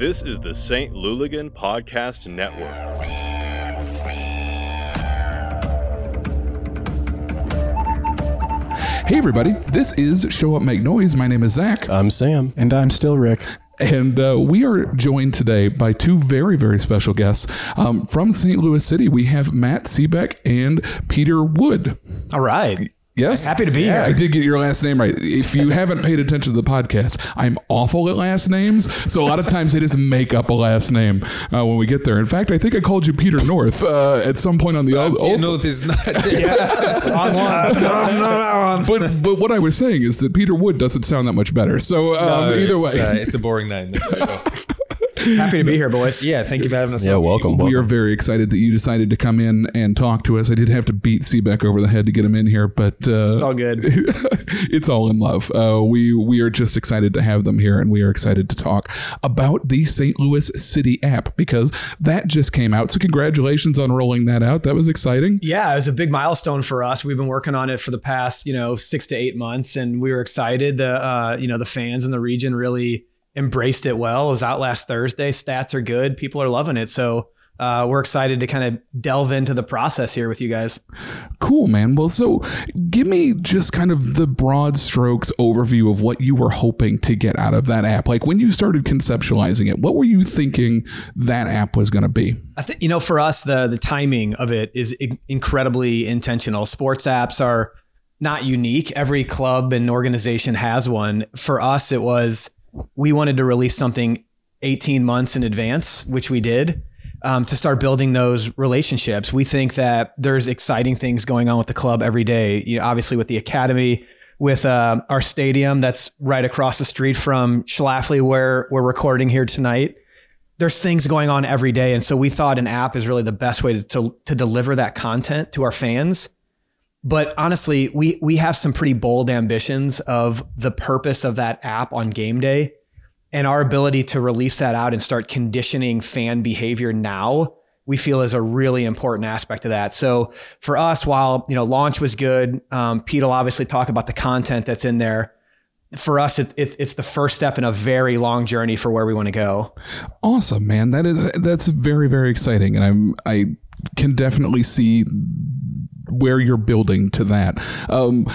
This is the St. Louligan Podcast Network. Hey, everybody. This is Show Up Make Noise. My name is Zach. I'm Sam. And I'm still Rick. And uh, we are joined today by two very, very special guests. Um, from St. Louis City, we have Matt Sebek and Peter Wood. All right. Yes. Happy to be I here. I did get your last name right. If you haven't paid attention to the podcast, I'm awful at last names. So a lot of times they just make up a last name uh, when we get there. In fact, I think I called you Peter North uh, at some point on the old. You old know, there's not. Wrong one. but, but what I was saying is that Peter Wood doesn't sound that much better. So um, No, either it's, way. uh, it's a boring name. That's for sure. Happy to be here, boys. yeah, thank you for having us. Yeah, on. welcome. We welcome. are very excited that you decided to come in and talk to us. I did have to beat Sebek over the head to get him in here, but uh, It's all good. it's all in love. Uh, we we are just excited to have them here, and we are excited to talk about the St. Louis City app because that just came out. So congratulations on rolling that out. That was exciting. Yeah, it was a big milestone for us. We've been working on it for the past, you know, six to eight months, and we were excited. The, uh, you know, the fans in the region really embraced it well. It was out last Thursday. Stats are good. People are loving it. So uh, we're excited to kind of delve into the process here with you guys. Cool, man. Well, so give me just kind of the broad strokes overview of what you were hoping to get out of that app. Like when you started conceptualizing it, what were you thinking that app was going to be? I think you know for us the the timing of it is in- incredibly intentional. Sports apps are not unique. Every club and organization has one. For us, it was we wanted to release something 18 months in advance, which we did. Um, to start building those relationships, we think that there's exciting things going on with the club every day. You know, obviously, with the academy, with uh, our stadium that's right across the street from Schlafly, where we're recording here tonight there's things going on every day. And so we thought an app is really the best way to, to, to deliver that content to our fans. But honestly, we, we have some pretty bold ambitions of the purpose of that app on game day and our ability to release that out and start conditioning fan behavior now we feel is a really important aspect of that. So for us, while you know launch was good, um, Pete will obviously talk about the content that's in there. For us, it's, it's it's the first step in a very long journey for where we want to go. Awesome, man. That is that's very very exciting, and I'm I can definitely see where you're building to that. Um,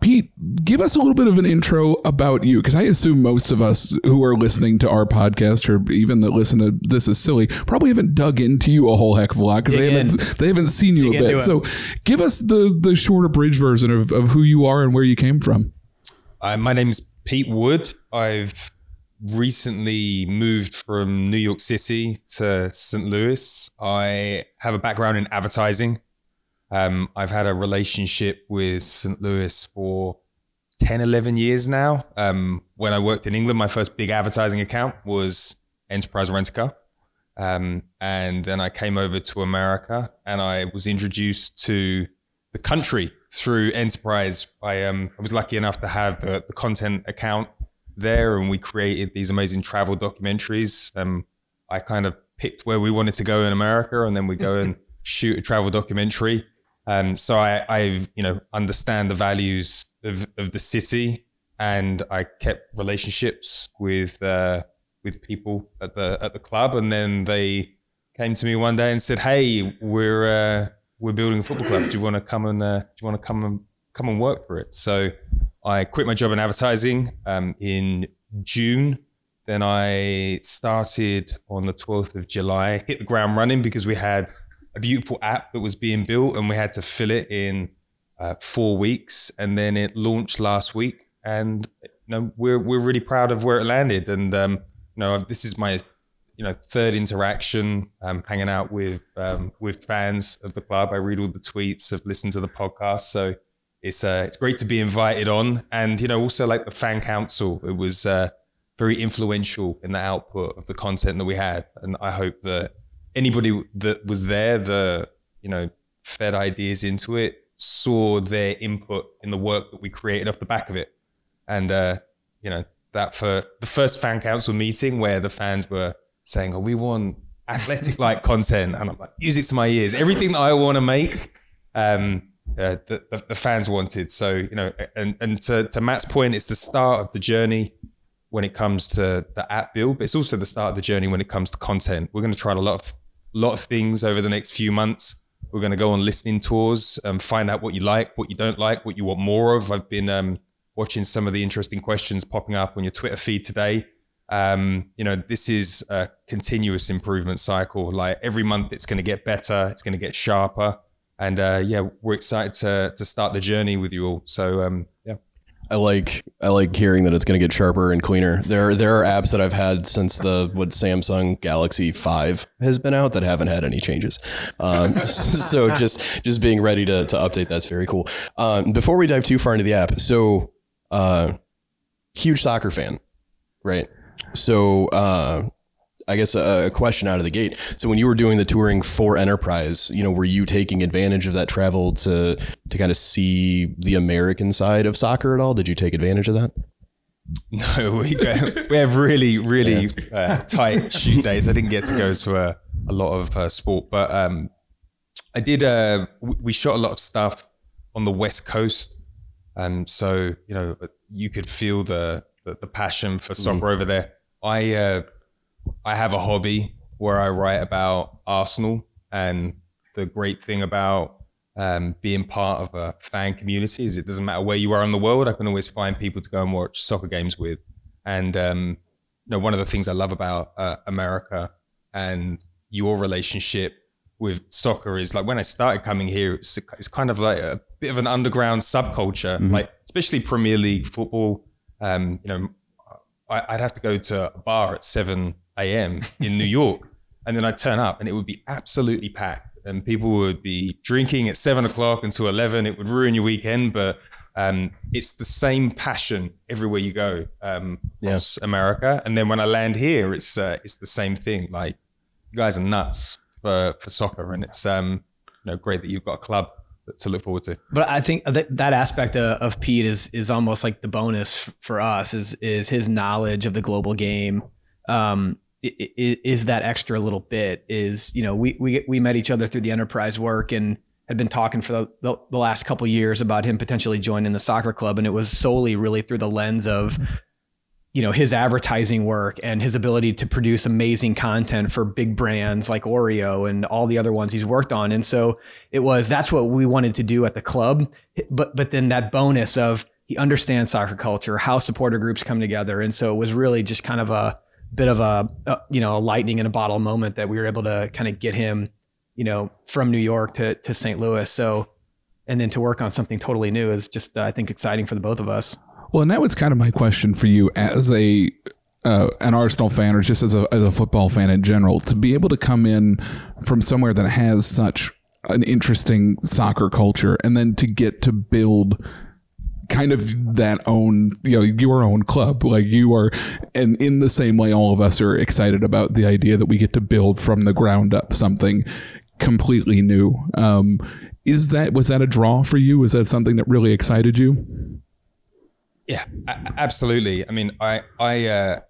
Pete, give us a little bit of an intro about you, because I assume most of us who are listening to our podcast, or even that listen to this is silly, probably haven't dug into you a whole heck of a lot because they haven't they haven't seen you Dig a bit. So, give us the the short abridged version of, of who you are and where you came from. Uh, my name's Pete Wood. I've recently moved from New York City to St. Louis. I have a background in advertising. Um, I've had a relationship with St. Louis for 10, 11 years now. Um, when I worked in England, my first big advertising account was Enterprise Rent-A-Car. Um, and then I came over to America and I was introduced to the country through Enterprise. I, um, I was lucky enough to have the, the content account there and we created these amazing travel documentaries. Um, I kind of picked where we wanted to go in America and then we go and shoot a travel documentary. Um, so I, I, you know, understand the values of, of the city and I kept relationships with, uh, with people at the, at the club. And then they came to me one day and said, Hey, we're, uh, we're building a football club. Do you want to come and, uh, do you want to come and come and work for it? So I quit my job in advertising, um, in June. Then I started on the 12th of July, hit the ground running because we had a beautiful app that was being built and we had to fill it in uh, four weeks. And then it launched last week. And you know, we're, we're really proud of where it landed. And, um, you know, this is my, you know, third interaction, um, hanging out with, um, with fans of the club. I read all the tweets, I've listened to the podcast. So it's, uh, it's great to be invited on. And, you know, also like the fan council, it was, uh, very influential in the output of the content that we had. And I hope that anybody that was there, the, you know, fed ideas into it, saw their input in the work that we created off the back of it. And, uh, you know, that for the first fan council meeting where the fans were saying, oh, we want athletic like content. And I'm like, music to my ears. Everything that I want to make, um, uh, the, the, the fans wanted. So, you know, and, and to, to Matt's point, it's the start of the journey when it comes to the app build, but it's also the start of the journey when it comes to content. We're going to try a lot of lot of things over the next few months. We're going to go on listening tours, um, find out what you like, what you don't like, what you want more of. I've been um, watching some of the interesting questions popping up on your Twitter feed today. Um, you know, this is a continuous improvement cycle. Like every month, it's going to get better. It's going to get sharper. And uh, yeah, we're excited to to start the journey with you all. So um. I like I like hearing that it's going to get sharper and cleaner. There there are apps that I've had since the what Samsung Galaxy Five has been out that haven't had any changes. Um, so just just being ready to, to update that's very cool. Um, before we dive too far into the app, so uh, huge soccer fan, right? So uh, I guess a, a question out of the gate. So when you were doing the touring for Enterprise, you know, were you taking advantage of that travel to to kind of see the American side of soccer at all? Did you take advantage of that? No, we go, we have really really uh, tight shoot days. I didn't get to go to a, a lot of uh, sport, but um, I did. Uh, we shot a lot of stuff on the west coast, and so you know you could feel the the, the passion for soccer over there. I uh, I have a hobby where I write about Arsenal, and the great thing about um, being part of a fan community is it doesn't matter where you are in the world. I can always find people to go and watch soccer games with. And um, you know, one of the things I love about uh, America and your relationship with soccer is like when I started coming here, it's, it's kind of like a bit of an underground subculture, like especially Premier League football. Um, you know, I, I'd have to go to a bar at 7 a.m. in New York, and then I'd turn up and it would be absolutely packed. And people would be drinking at seven o'clock until 11. It would ruin your weekend, but um, it's the same passion everywhere you go um, across America. And then when I land here, it's uh, it's the same thing. Like you guys are nuts for, for soccer, and it's um, you know great that you've got a club to look forward to. But I think that that aspect of, of Pete is is almost like the bonus for us is is his knowledge of the global game. Um, is that extra little bit is you know we we we met each other through the enterprise work and had been talking for the, the, the last couple years about him potentially joining the soccer club. And it was solely really through the lens of you know his advertising work and his ability to produce amazing content for big brands like Oreo and all the other ones he's worked on. And so it was that's what we wanted to do at the club. But but then that bonus of he understands soccer culture how supporter groups come together. And so it was really just kind of a bit of a, a you know a lightning in a bottle moment that we were able to kind of get him you know from New York to to St. Louis so and then to work on something totally new is just uh, I think exciting for the both of us Well, and that was kind of my question for you as a uh, an Arsenal fan or just as a as a football fan in general to be able to come in from somewhere that has such an interesting soccer culture and then to get to build kind of that own you know your own club like you are and in the same way all of us are excited about the idea that we get to build from the ground up something completely new um is that was that a draw for you was that something that really excited you Yeah, absolutely. I mean, I I uh,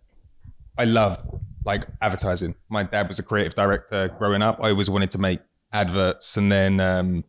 I love like advertising. My dad was a creative director growing up. I always wanted to make adverts, and then um,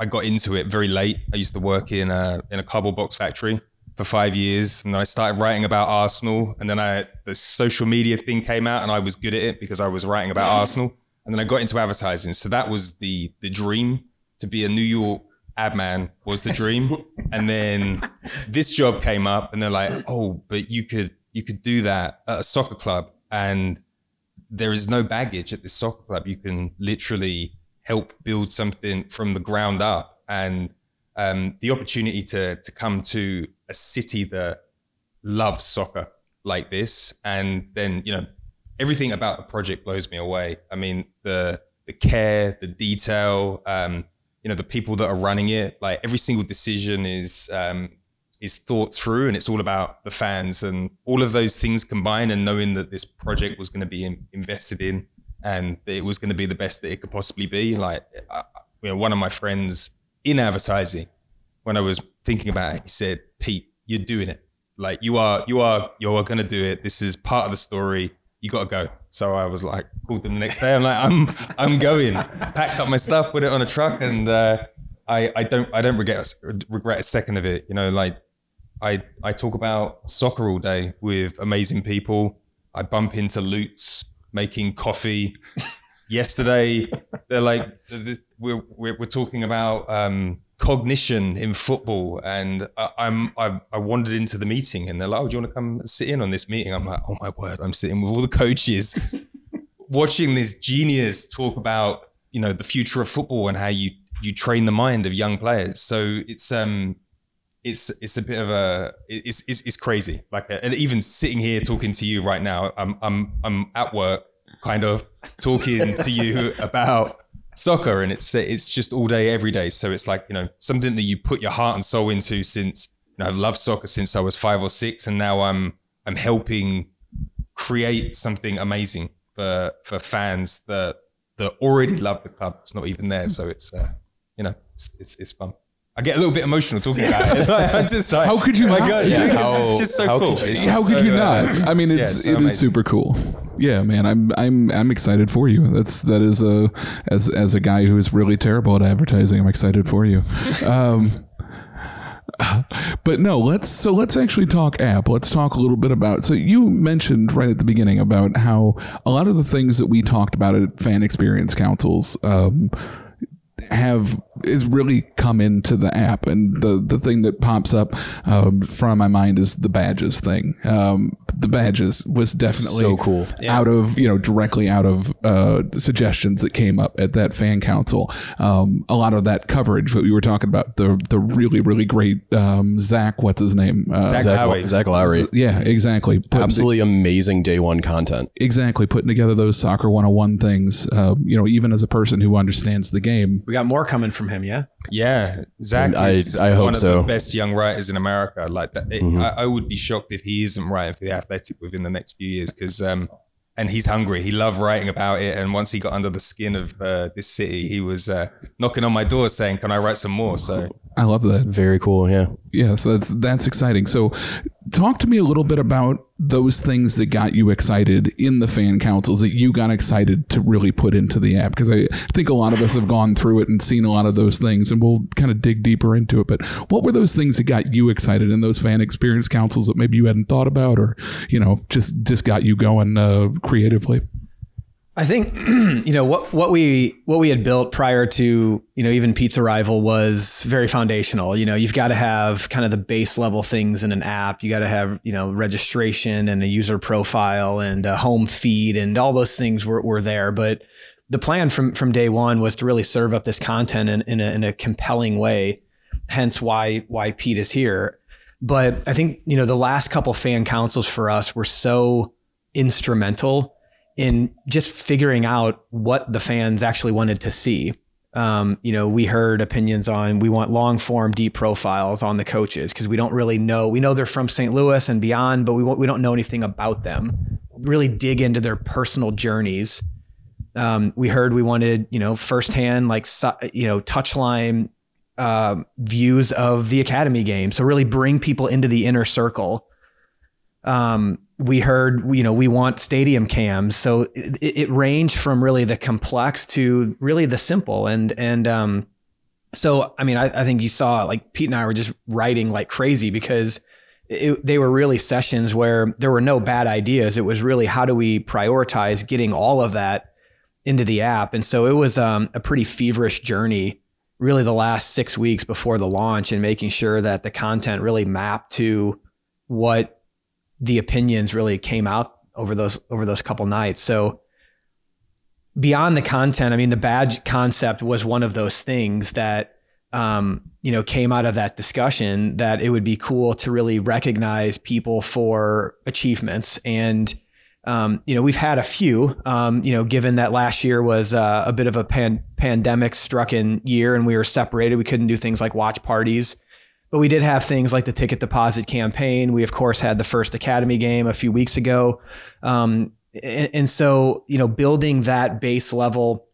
I got into it very late. I used to work in a in a cardboard box factory for five years, and then I started writing about Arsenal. And then I the social media thing came out, and I was good at it because I was writing about Arsenal. And then I got into advertising. So that was the the dream to be a New York ad man was the dream. and then this job came up, and they're like, "Oh, but you could you could do that at a soccer club, and there is no baggage at this soccer club. You can literally help build something from the ground up, and um, the opportunity to to come to a city that loves soccer like this, and then you know everything about the project blows me away. I mean the the care, the detail, um, you know the people that are running it. Like every single decision is um, is thought through, and it's all about the fans and all of those things combined. And knowing that this project was going to be in, invested in, and it was going to be the best that it could possibly be. Like you know, one of my friends in advertising, when I was thinking about it, he said, "Pete, you're doing it. Like you are, you are, you are going to do it. This is part of the story. You got to go." So I was like, called them the next day. I'm like, I'm, I'm going. Packed up my stuff, put it on a truck, and uh, I, I don't, I don't regret, regret a second of it. You know, like I I talk about soccer all day with amazing people. I bump into Lutz making coffee. Yesterday, they're like we're we're, we're talking about um, cognition in football, and I, I'm I, I wandered into the meeting, and they're like, "Oh, do you want to come sit in on this meeting?" I'm like, "Oh my word!" I'm sitting with all the coaches, watching this genius talk about you know the future of football and how you you train the mind of young players. So it's um it's it's a bit of a it's it's, it's crazy. Like and even sitting here talking to you right now, I'm I'm I'm at work, kind of talking to you about soccer, and it's it's just all day every day. So it's like you know something that you put your heart and soul into since you know I've loved soccer since I was five or six, and now I'm I'm helping create something amazing for for fans that that already love the club. It's not even there, so it's uh, you know it's, it's it's fun. I get a little bit emotional talking about it. I'm just like, How could you my not? God, Yeah, because how- it's just so how cool. could you How could so, you not? I mean, yeah, it's it's so it is amazing. super cool. Yeah, man, I'm I'm I'm excited for you. That's that is a as as a guy who is really terrible at advertising. I'm excited for you. Um, but no, let's so let's actually talk app. Let's talk a little bit about. So you mentioned right at the beginning about how a lot of the things that we talked about at fan experience councils. Um, have is really come into the app and the the thing that pops up um, from my mind is the badges thing um, the badges was definitely So cool. out of you know directly out of uh, suggestions that came up at that fan council um, a lot of that coverage that we were talking about the the really really great um, Zach what's his name uh, Zach Zach, Lowry. Zach Lowry. yeah exactly Putting- Absolutely amazing day one content. exactly putting together those soccer 101 things uh, you know even as a person who understands the game We got more coming from him, yeah. Yeah, Zach I- is I hope one of so. the best young writers in America. Like that, it- Mhm. I, I would be shocked if he isn't writing for the Athletic within the next few years because, um, and he's hungry. He loved writing about it, and once he got under the skin of uh, this city, he was uh, knocking on my door saying, "Can I write some more?" So I love that Very cool. Yeah. yeah so that's that's exciting so talk to me a little bit about those things that got you excited in the fan councils that you got excited to really put into the app? Because i think a lot of us have gone through it and seen a lot of those things and we'll kind of dig deeper into it but what were those things that got you excited in those fan experience councils that maybe you hadn't thought about or you know just just got you going uh, creatively I think you know what what we what we had built prior to you know even Pete's arrival was very foundational. You know, you've got to have kind of the base level things in an app. You got to have you know registration and a user profile and a home feed and all those things were, were there. But the plan from from day one was to really serve up this content in, in, a, in a compelling way. Hence why why Pete is here. But I think you know the last couple fan councils for us were so instrumental in just figuring out what the fans actually wanted to see. Um, you know, we heard opinions on we want long form, deep profiles on the coaches because we don't really know. We know they're from St. Louis and beyond, but we we don't know anything about them. Really dig into their personal journeys. Um, we heard we wanted you know firsthand like you know touchline uh, views of the academy game. So really bring people into the inner circle. Um, we heard, you know, we want stadium cams. So it, it ranged from really the complex to really the simple. And, and, um, so, I mean, I, I think you saw like Pete and I were just writing like crazy because it, they were really sessions where there were no bad ideas. It was really how do we prioritize getting all of that into the app. And so it was um, a pretty feverish journey, really the last six weeks before the launch and making sure that the content really mapped to what the opinions really came out over those over those couple nights. So beyond the content, I mean, the badge concept was one of those things that um, you know came out of that discussion that it would be cool to really recognize people for achievements and. Um, you know, we've had a few, um, you know, given that last year was uh, a bit of a pan- pandemic struck in year and we were separated. We couldn't do things like watch parties, but we did have things like the ticket deposit campaign. We, of course, had the first Academy game a few weeks ago. Um, and, and so, you know, building that base level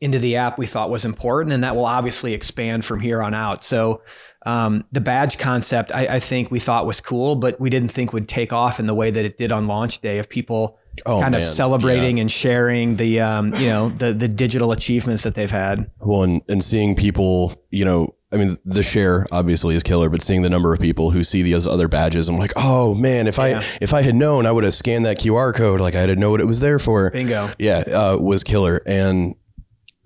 into the app we thought was important, and that will obviously expand from here on out. So, um, the badge concept, I, I think we thought was cool, but we didn't think would take off in the way that it did on launch day of people Oh, kind of man. celebrating and sharing the, um, you know, the the digital achievements that they've had. Well, and, and seeing people, you know, I mean, the share obviously is killer, but seeing the number of people who see these other badges, I'm like, oh man, if I if I had known, I would have scanned that QR code. Like I didn't know what it was there for. Bingo. Yeah, uh, was killer. And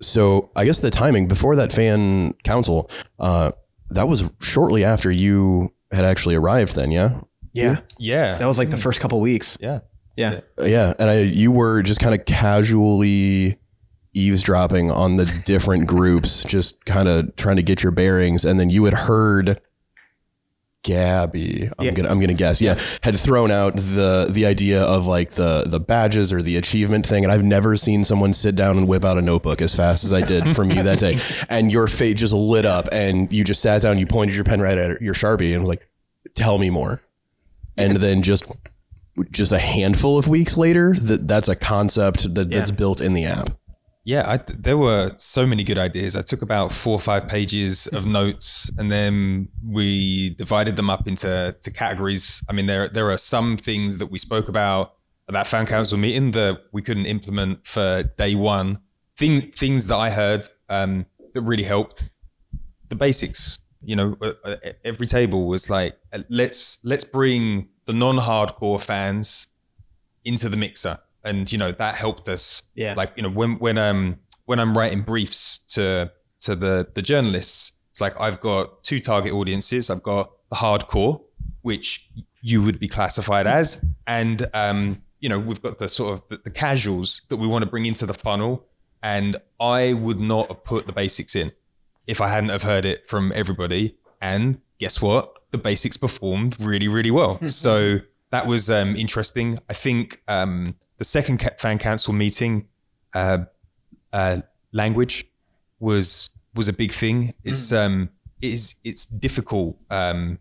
so I guess the timing before that fan council, uh, that was shortly after you had actually arrived. Then, yeah, Yeah. Yeah. That was like the first couple weeks. yeah. Yeah. yeah. And I, you were just kind of casually eavesdropping on the different groups, just kind of trying to get your bearings. And then you had heard Gabby, I'm Yeah. gonna I'm gonna guess, yeah, had thrown out the the idea of like the the badges or the achievement thing, and I've never seen someone sit down and whip out a notebook as fast as I did from you that day. And your face just lit up, and you just sat down, you pointed your pen right at your sharpie, and was like, "Tell me more." And then just just a handful of weeks later, that that's a concept that, that's Yeah. built in the app. Yeah, I, there were so many good ideas. I took about four or five pages of notes, and then we divided them up into to categories. I mean, there there are some things that we spoke about at that fan council meeting that we couldn't implement for day one. Things things that I heard um, that really helped. The basics, you know, uh, uh, every table was like, uh, let's let's bring the non-hardcore fans into the mixer and you know that helped us. Yeah. like you know when when um when i'm writing briefs to to the the journalists it's like i've got two target audiences. I've got the hardcore which you would be classified as and um you know we've got the sort of the, the casuals that we want to bring into the funnel and i would not have put the basics in if i hadn't have heard it from everybody. And guess what? The basics performed really really well. So that was um, interesting. I think um, the second fan council meeting uh, uh, language was was a big thing. It's um it is it's difficult um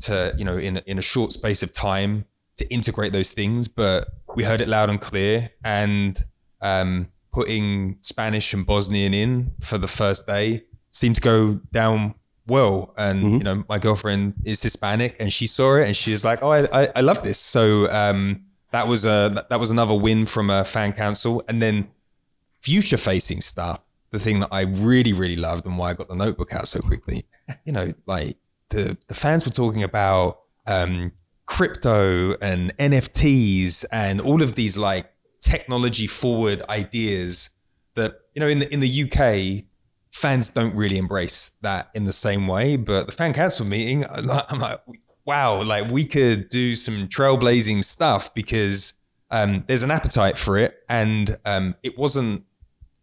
to you know in a- in a short space of time to integrate those things but we heard it loud and clear and um putting spanish and bosnian in for the first day seemed to go down well. And you know my girlfriend is hispanic and she saw it and she was like oh i i, I love this. So um that was a that was another win from a fan council. And then future facing stuff the thing that i really really loved and why i got the notebook out so quickly you know like the the fans were talking about um crypto and nfts and all of these like technology forward ideas that you know in the in the uk fans don't really embrace that in the same way. But the fan council meeting i'm like wow like we could do some trailblazing stuff because um, there's an appetite for it and um, it wasn't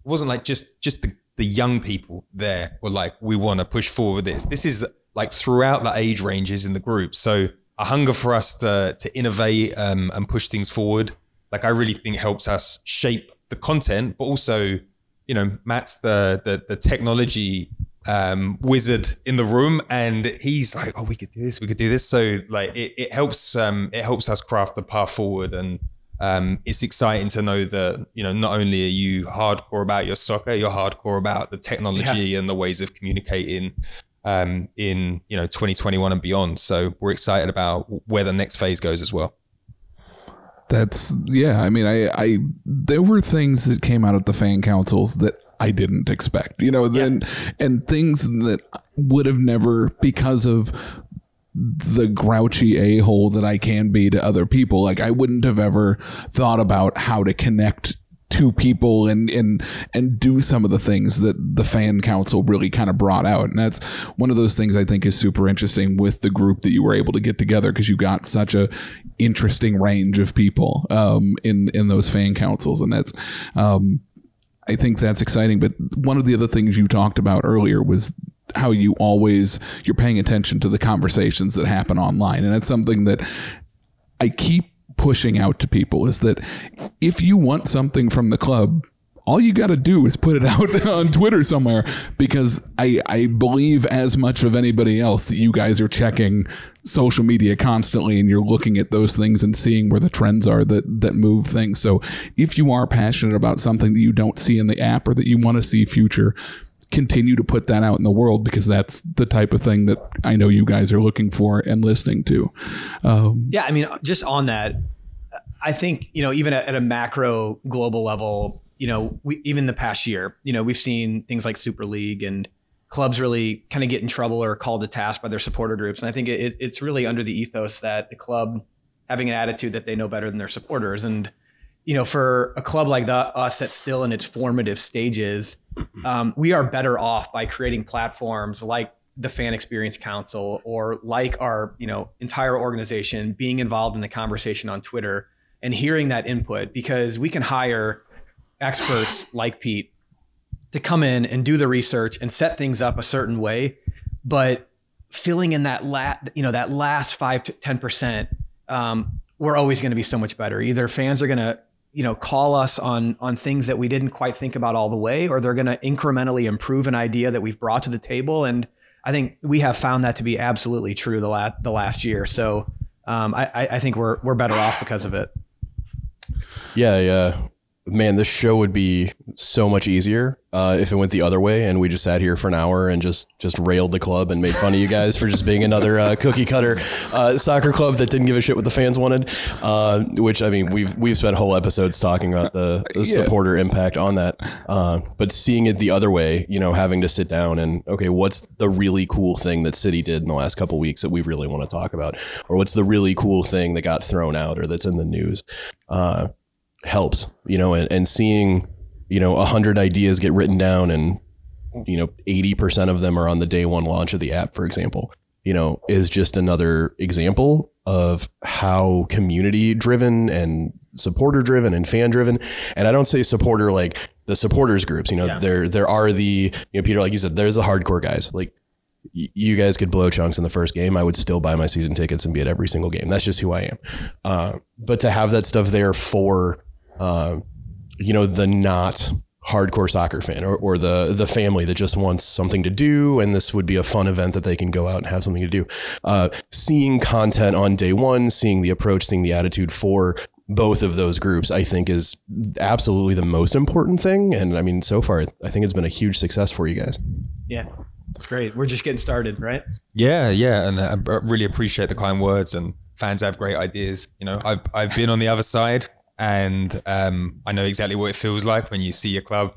wasn't like just just the, the young people there were like we want to push forward this. This is like throughout the age ranges in the group. So a hunger for us to to innovate um, and push things forward like i really think helps us shape the content but also you know matt's the the, the technology um, wizard in the room and he's like oh we could do this we could do this so like it, it helps um, it helps us craft the path forward and um, it's exciting to know that you know not only are you hardcore about your soccer, you're hardcore about the technology and the ways of communicating um, in you know 2021 and beyond. So we're excited about where the next phase goes as well. That's yeah. I mean, I, I there were things that came out of the fan councils that I didn't expect. You know, then and things that would have never because of the grouchy a hole that I can be to other people. Like I wouldn't have ever thought about how to connect to people and and and do some of the things that the fan council really kind of brought out and that's one of those things i think is super interesting with the group that you were able to get together because you got such a interesting range of people um in in those fan councils and that's um I think that's exciting. But one of the other things you talked about earlier was how you always you're paying attention to the conversations that happen online, and that's something that I keep pushing out to people is that if you want something from the club. All you got to do is put it out on Twitter somewhere because I, I believe as much of anybody else that you guys are checking social media constantly and you're looking at those things and seeing where the trends are that that move things. So if you are passionate about something that you don't see in the app or that you want to see future, continue to put that out in the world because that's the type of thing that I know you guys are looking for and listening to. Um, Yeah, I mean, just on that, I think you know, even at, at a macro global level, you know, we even the past year, you know, we've seen things like Super League and clubs really kind of get in trouble or called to task by their supporter groups. And I think it, it's really under the ethos that the club having an attitude that they know better than their supporters. And you know, for a club like the, us that's still in its formative stages, um, we are better off by creating platforms like the Fan Experience Council or like our you know entire organization being involved in the conversation on Twitter and hearing that input because we can hire experts like Pete to come in and do the research and set things up a certain way, but filling in that la- you know that last five to ten percent, um, we're always going to be so much better. Either fans are going to you know call us on on things that we didn't quite think about all the way, or they're going to incrementally improve an idea that we've brought to the table. And I think we have found that to be absolutely true the last the last year. So um, I, I think we're we're better off because of it. Yeah, yeah. Man, this show would be so much easier uh, if it went the other way and we just sat here for an hour and just just railed the club and made fun of you guys for just being another uh, cookie cutter uh, soccer club that didn't give a shit what the fans wanted. Uh, which I mean, we've we've spent whole episodes talking about the, the Yeah. supporter impact on that. Uh, but seeing it the other way, you know, having to sit down and okay, what's the really cool thing that City did in the last couple weeks that we really want to talk about, or what's the really cool thing that got thrown out or that's in the news. Helps, you know, and, and seeing, you know, a hundred ideas get written down and, you know, 80% of them are on the day one launch of the app, for example, you know, is just another example of how community driven and supporter driven and fan driven. And I don't say supporter like the supporters groups, you know, there, there are the, you know, Peter, like you said, there's the hardcore guys. Like you guys could blow chunks in the first game. I would still buy my season tickets and be at every single game. That's just who I am. Uh, but to have that stuff there for, uh, you know, the not hardcore soccer fan or, or the the family that just wants something to do and this would be a fun event that they can go out and have something to do. Uh, seeing content on day one, seeing the approach, seeing the attitude for both of those groups, I think is absolutely the most important thing. And I mean, so far, I think it's been a huge success for you guys. Yeah, that's great. We're just getting started, right? Yeah, yeah, and I I really appreciate the kind words. And fans have great ideas. You know, I've I've been on the other side, and um, I know exactly what it feels like when you see your club,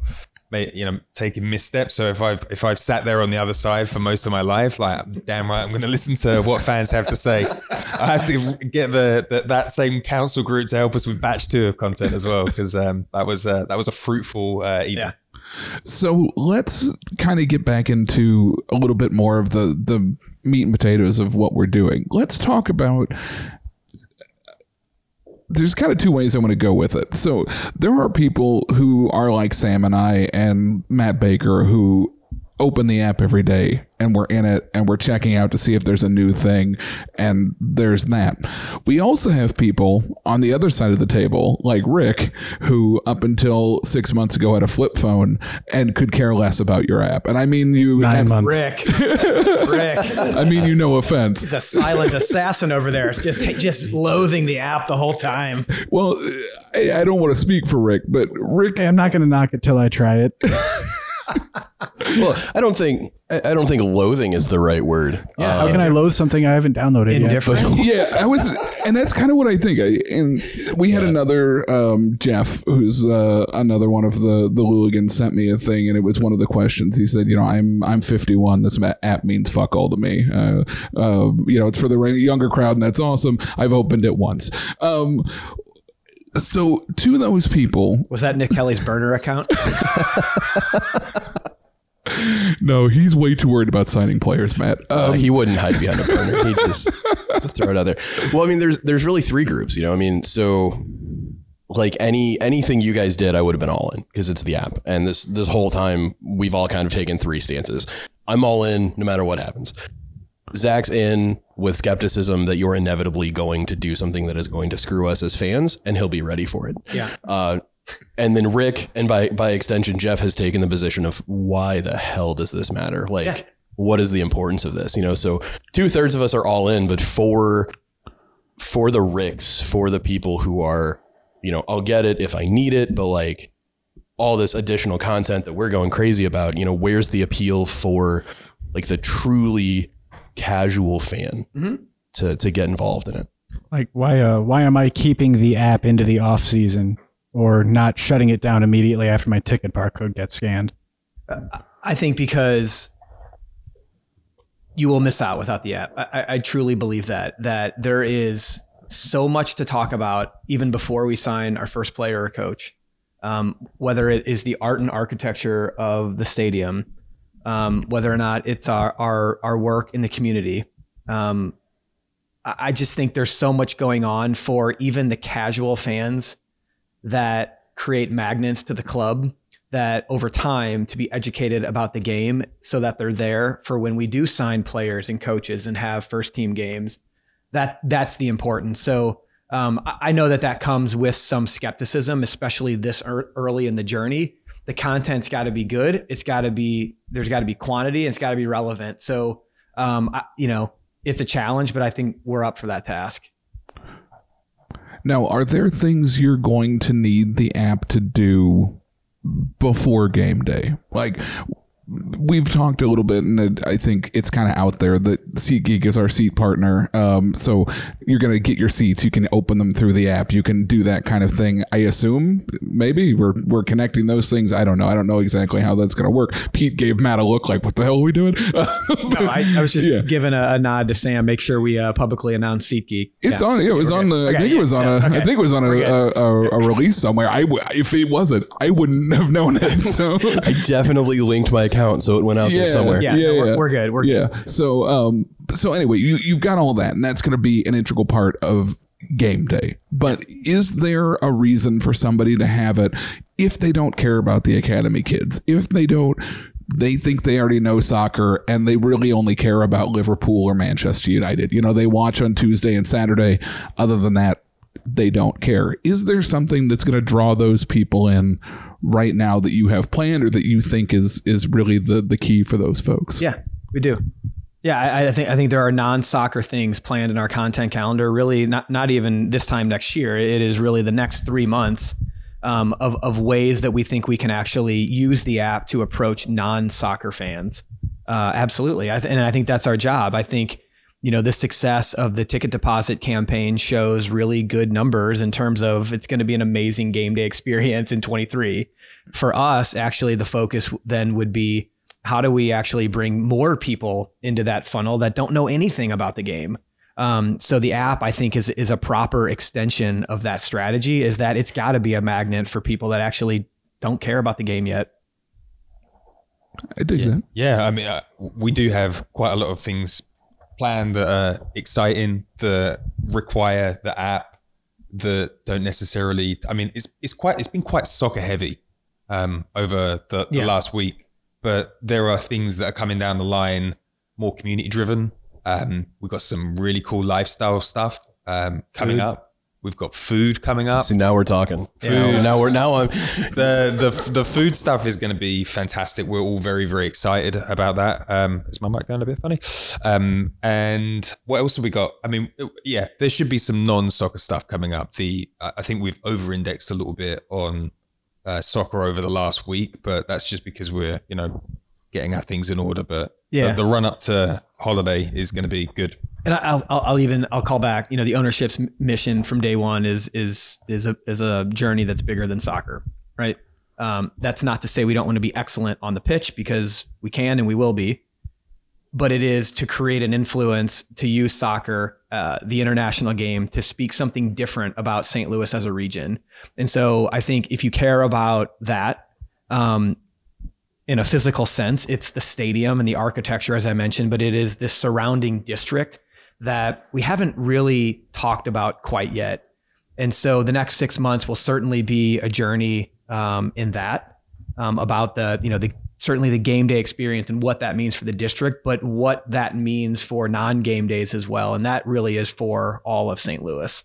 you know, taking missteps. So if I've if I've sat there on the other side for most of my life, like damn right, I'm going to listen to what fans have to say. I have to get the, the that same council group to help us with batch two of content as well, because um, that was uh, that was a fruitful uh, evening. Yeah. So let's kind of get back into a little bit more of the the meat and potatoes of what we're doing. Let's talk about. There's kind of two ways I want to go with it. So there are people who are like Sam and I and Matt Baker who open the app every day and we're in it and we're checking out to see if there's a new thing and there's that. We also have people on the other side of the table like Rick who up until 6 months ago had a flip phone and could care less about your app. And I mean you Nine abs- months. Rick, Rick, I mean you no offense. he's a silent assassin over there. It's just just loathing the app the whole time. Well, I, I don't want to speak for Rick, but Rick Hey, I'm not going to knock it till I try it. Well, I don't think I I don't think loathing is the right word. Uh, How can I loathe something I haven't downloaded yet? Yeah, I was, and that's kind of what I think. I, and we had another um, Jeff, who's uh, another one of the the Louligans, sent me a thing, and it was one of the questions. He said, "You know, I'm I'm 51. This app means fuck all to me. Uh, uh, you know, it's for the younger crowd, and that's awesome. I've opened it once." Um, so to those people, Was that Nick Kelly's burner account? no, he's way too worried about signing players, Matt. Uh, Um, he wouldn't hide behind a burner. He'd just throw it out there. Well, I mean, there's there's really three groups, you know. I mean, so like any anything you guys did, I would have been all in because it's the app. And this this whole time, we've all kind of taken three stances. I'm all in, no matter what happens. Zach's in with skepticism that you're inevitably going to do something that is going to screw us as fans, and he'll be ready for it. Yeah. Uh, and then Rick, and by by extension, Jeff has taken the position of why the hell does this matter? Like, Yeah. what is the importance of this? You know, so two thirds of us are all in, but for for the Ricks, for the people who are, you know, I'll get it if I need it, but like all this additional content that we're going crazy about, you know, where's the appeal for like the truly casual fan to to get involved in it? Like, why? Uh, why am I keeping the app into the off season or not shutting it down immediately after my ticket barcode gets scanned? I think because you will miss out without the app. I, I- I truly believe that that there is so much to talk about even before we sign our first player or coach. Um, whether it is the art and architecture of the stadium, um, whether or not it's our our, our work in the community. Um, I just think there's so much going on for even the casual fans that create magnets to the club that over time to be educated about the game so that they're there for when we do sign players and coaches and have first team games that that's the importance so um, I know that that comes with some skepticism especially this ear- early in the journey the content's got to be good. It's got to be there's got to be quantity it's got to be relevant. So um, I, you know it's a challenge but i think we're up for that task. Now, are there things you're going to need the app to do before game day? Like, we've talked a little bit, and it- I think it's kind of out there that SeatGeek is our seat partner. Um, so you're going to get your seats. You can open them through the app. You can do that kind of thing. I assume maybe we're we're connecting those things. I don't know. I don't know exactly how that's going to work. Pete gave Matt a look like, "What the hell are we doing?" no I, I was just Yeah. giving a, a nod to sam make sure we uh, publicly announce SeatGeek. It's Yeah. on. It was on. I think it was on so- a. I think it was on a, a, a, a release somewhere. I w- if it wasn't, I wouldn't have known it. So I definitely linked my account, so it went out yeah, there somewhere. Yeah, no, we're- we're good, we're yeah. So um. So anyway, you you've got all that, and that's going to be an integral part of game day. But is there a reason for somebody to have it if they don't care about the academy kids? If they don't. They think they already know soccer and they really only care about Liverpool or Manchester United. You know, they watch on Tuesday and Saturday. Other than that, they don't care. Is there something that's going to draw those people in right now that you have planned or that you think is is really the the key for those folks? Yeah, we do. Yeah, I, I think I think there are non-soccer things planned in our content calendar. Really, not not even this time next year. It is really the next three months um, of of ways that we think we can actually use the app to approach non-soccer fans. Uh, absolutely, I th- and I think that's our job. I think you know the success of the ticket deposit campaign shows really good numbers in terms of it's going to be an amazing game day experience in 23 for us actually the focus then would be how do we actually bring more people into that funnel that don't know anything about the game? Um, so the app i think is is a proper extension of that strategy is that it's got to be a magnet for people that actually don't care about the game yet. I dig that. Yeah, I mean, uh, we do have quite a lot of things planned that are exciting, that require the app, that don't necessarily. I mean, it's it's quite it's been quite soccer heavy um, over the, the Yeah. last week, but there are things that are coming down the line, more community driven. Um, we've got some really cool lifestyle stuff um, coming up. We've got food coming up. See, now we're talking. Now, now we're now I'm the the the food stuff is going to be fantastic. We're all very very excited about that. Um, is my mic going a bit funny? Um, and what else have we got? I mean, yeah, there should be some non soccer stuff coming up. The I I think we've over indexed a little bit on uh, soccer over the last week, but that's just because we're you know getting our things in order. But Yeah. the, the run up to holiday is going to be good. and I'll, I'll, I'll even I'll call back. You know, the ownership's mission from day one is is is a is a journey that's bigger than soccer, right? Um, that's not to say we don't want to be excellent on the pitch because we can and we will be, but it is to create an influence to use soccer, uh, the international game, to speak something different about St. Louis as a region. And so I think if you care about that, um, in a physical sense, it's the stadium and the architecture, as I mentioned, but it is this surrounding district that we haven't really talked about quite yet. And so the next six months will certainly be a journey um, in that um, about the, you know, the certainly the game day experience and what that means for the district, but what that means for non-game days as well. And that really is for all of St. Louis.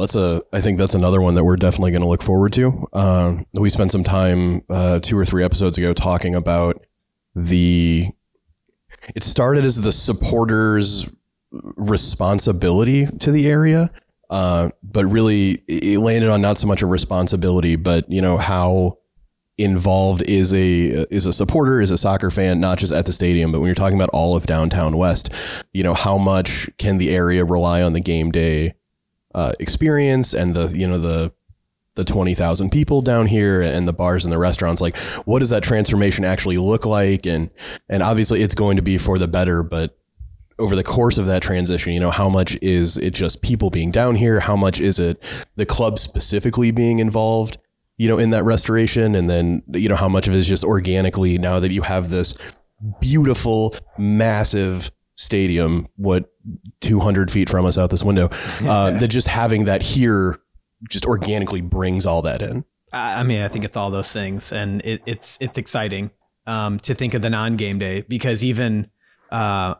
That's a. I think that's another one that we're definitely going to look forward to. Um, we spent some time uh, two or three episodes ago talking about the. It started as the supporters' responsibility to the area, uh, but really it landed on not so much a responsibility, but you know how involved is a is a supporter is a soccer fan not just at the stadium but when you're talking about all of downtown west you know how much can the area rely on the game day uh, experience and the you know the the 20,000 people down here and the bars and the restaurants. Like, what does that transformation actually look like? And, and obviously it's going to be for the better, but over the course of that transition, you know, how much is it just people being down here? How much is it the club specifically being involved, you know, in that restoration? And then, you know, how much of it is just organically now that you have this beautiful, massive stadium, what 200 feet from us out this window, uh, that just having that here just organically brings all that in. I I mean, I think it's all those things, and it, it's it's exciting um, to think of the non-game day because even uh,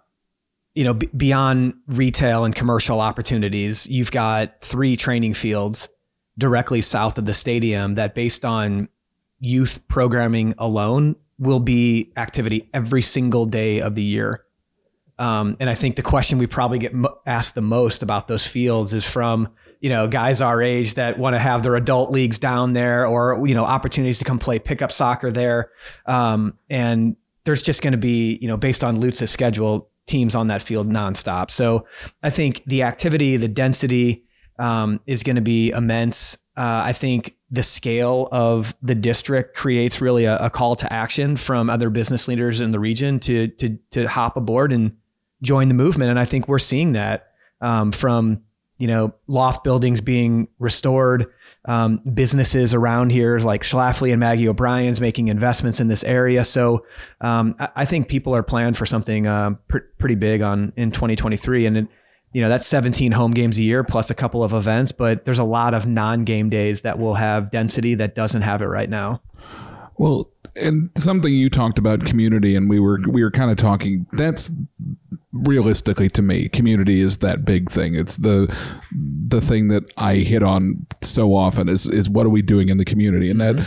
you know b- beyond retail and commercial opportunities, you've got three training fields directly south of the stadium that, based on youth programming alone, will be activity every single day of the year. Um, and I think the question we probably get asked the most about those fields is from you know guys our age that want to have their adult leagues down there, or you know opportunities to come play pickup soccer there. Um, and there's just going to be you know based on Lutz's schedule teams on that field nonstop. So I think the activity, the density um, is going to be immense. Uh, I think the scale of the district creates really a, a call to action from other business leaders in the region to to to hop aboard and join the movement. And I think we're seeing that um, from you know loft buildings being restored, um, businesses around here like Schlafly and Maggie O'Brien's making investments in this area. So um, I, I think people are planned for something uh, pr- pretty big on in 2023, and it, you know that's 17 home games a year plus a couple of events. But there's a lot of non-game days that will have density that doesn't have it right now. Well, and something you talked about community, and we were we were kind of talking. That's realistically to me, community is that big thing. It's the the thing that I hit on so often is is what are we doing in the community, and that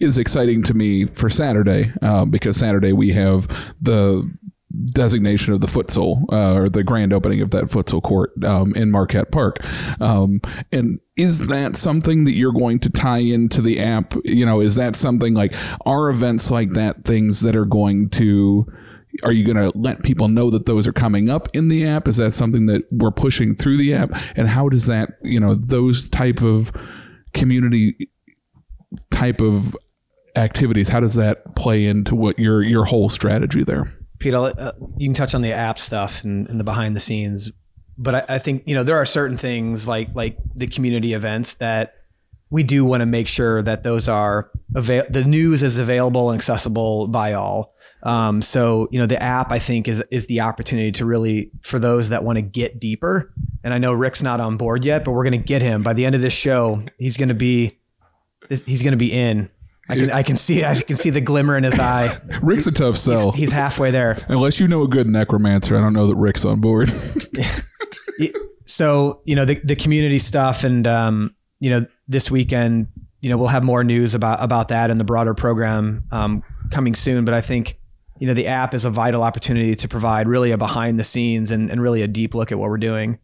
is exciting to me for Saturday uh, because Saturday we have the designation of the futsal uh, or the grand opening of that futsal court um, in Marquette Park. Um, and is that something that you're going to tie into the app? You know, is that something like are events like that things that are going to are you going to let people know that those are coming up in the app? Is that something that we're pushing through the app? And how does that, you know, those type of community type of activities, how does that play into what your your whole strategy there? Pete, uh, you can touch on the app stuff and, and the behind the scenes, but I, I think you know there are certain things like like the community events that we do want to make sure that those are avail- the news is available and accessible by all. Um, so you know the app I think is is the opportunity to really for those that want to get deeper. And I know Rick's not on board yet, but we're going to get him by the end of this show. He's going to be he's going to be in. I can I can see I can see the glimmer in his eye. Rick's a tough sell. He's halfway there. Unless you know a good necromancer, I don't know that Rick's on board. so you know the the community stuff and um, you know this weekend you know we'll have more news about about that and the broader program um, coming soon but i think you know the app is a vital opportunity to provide really a behind the scenes and, and really a deep look at what we're doing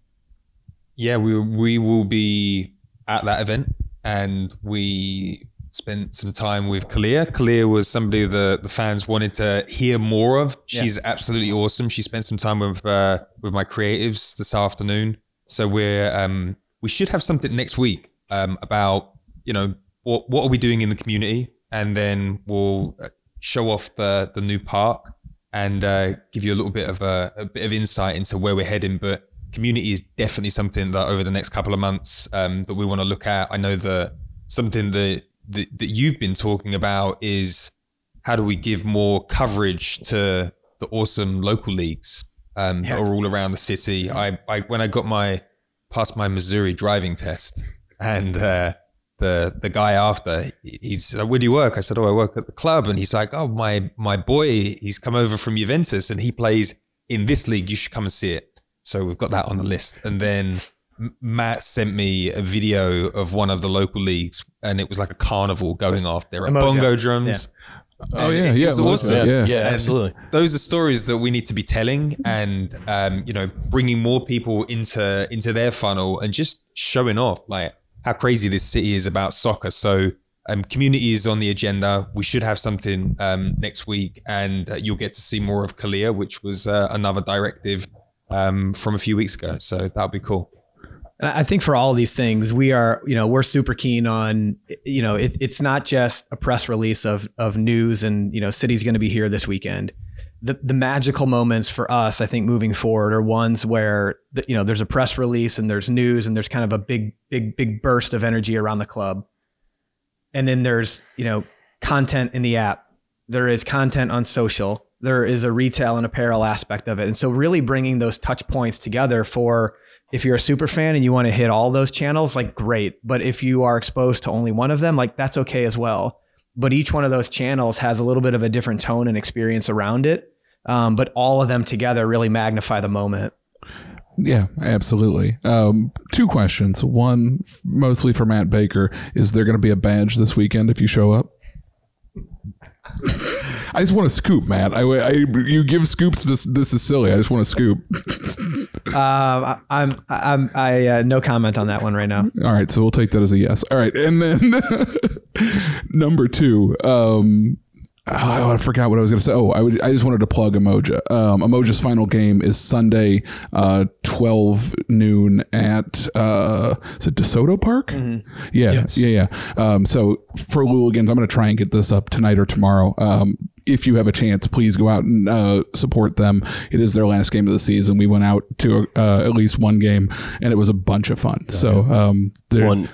Yeah, we we will be at that event, and we spent some time with Kalia. Kalia was somebody that the fans wanted to hear more of. She's absolutely awesome. She spent some time with uh, with my creatives this afternoon. So we're um, we should have something next week um, about you know what what are we doing in the community, and then we'll uh, show off the the new park and uh, give you a little bit of a, a bit of insight into where we're heading. But community is definitely something that over the next couple of months um, that we want to look at. I know that something that, that that you've been talking about is how do we give more coverage to the awesome local leagues um, that are all around the city. I, I when I got my passed my Missouri driving test, and uh, the the guy after he's like, where do you work? I said, oh, I work at the club, and he's like, oh, my my boy, he's come over from Juventus, and he plays in this league. You should come and see it. So we've got that on the list, and then. Matt sent me a video of one of the local leagues, and it was like a carnival going off. There are Emoji. bongo drums. oh yeah, yeah, it's look, awesome. yeah. Yeah, absolutely. those are stories that we need to be telling and um, you know bringing more people into into their funnel and just showing off like how crazy this city is about soccer. So um, community is on the agenda. We should have something um, next week and uh, you'll get to see more of Kalia which was uh, another directive um, from a few weeks ago. So that'll be cool. I think for all these things, we are, you know, we're super keen on, you know, it, it's not just a press release of of news and you know, city's going to be here this weekend. The the magical moments for us, I think, moving forward, are ones where the, you know there's a press release and there's news and there's kind of a big big big burst of energy around the club, and then there's you know content in the app. There is content on social. There is a retail and apparel aspect of it, and so really bringing those touch points together for if you're a super fan and you want to hit all those channels, like great. But if you are exposed to only one of them, like that's okay as well. But each one of those channels has a little bit of a different tone and experience around it. Um, but all of them together really magnify the moment. Yeah, absolutely. Um, two questions. One, mostly for Matt Baker, is there going to be a badge this weekend if you show up? I just want to scoop, Matt. I, I you give scoops. This this is silly. I just want to scoop. Um, I, I'm I'm I uh, no comment on that one right now. All right, so we'll take that as a yes. All right, and then number two. Um, oh, I forgot what I was going to say. Oh, I, would, I just wanted to plug Emoja. Um, Emoja's final game is Sunday, uh, twelve noon at uh, is it DeSoto Park? Yeah, yeah, yeah. Um, so for Louligans, I'm going to try and get this up tonight or tomorrow. Um, if you have a chance, please go out and uh, support them. It is their last game of the season. We went out to uh, at least one game, and it was a bunch of fun. So um, One,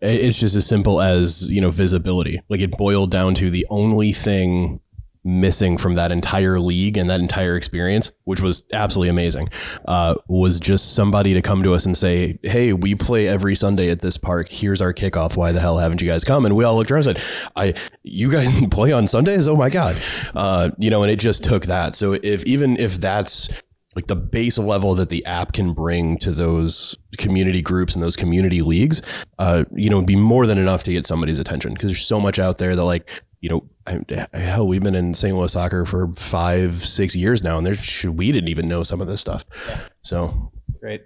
it's just as simple as you know visibility. Like it boiled down to the only thing missing from that entire league and that entire experience, which was absolutely amazing, uh, was just somebody to come to us and say, "Hey, we play every Sunday at this park. Here's our kickoff. Why the hell haven't you guys come?" And we all looked around and said, "I, you guys play on Sundays? Oh my god!" Uh, you know, and it just took that. So if even if that's like the base level that the app can bring to those community groups and those community leagues, uh, you know, it'd be more than enough to get somebody's attention because there's so much out there that like, you know, I, hell, we've been in St. Louis soccer for five, six years now, and there's we didn't even know some of this stuff. So Great.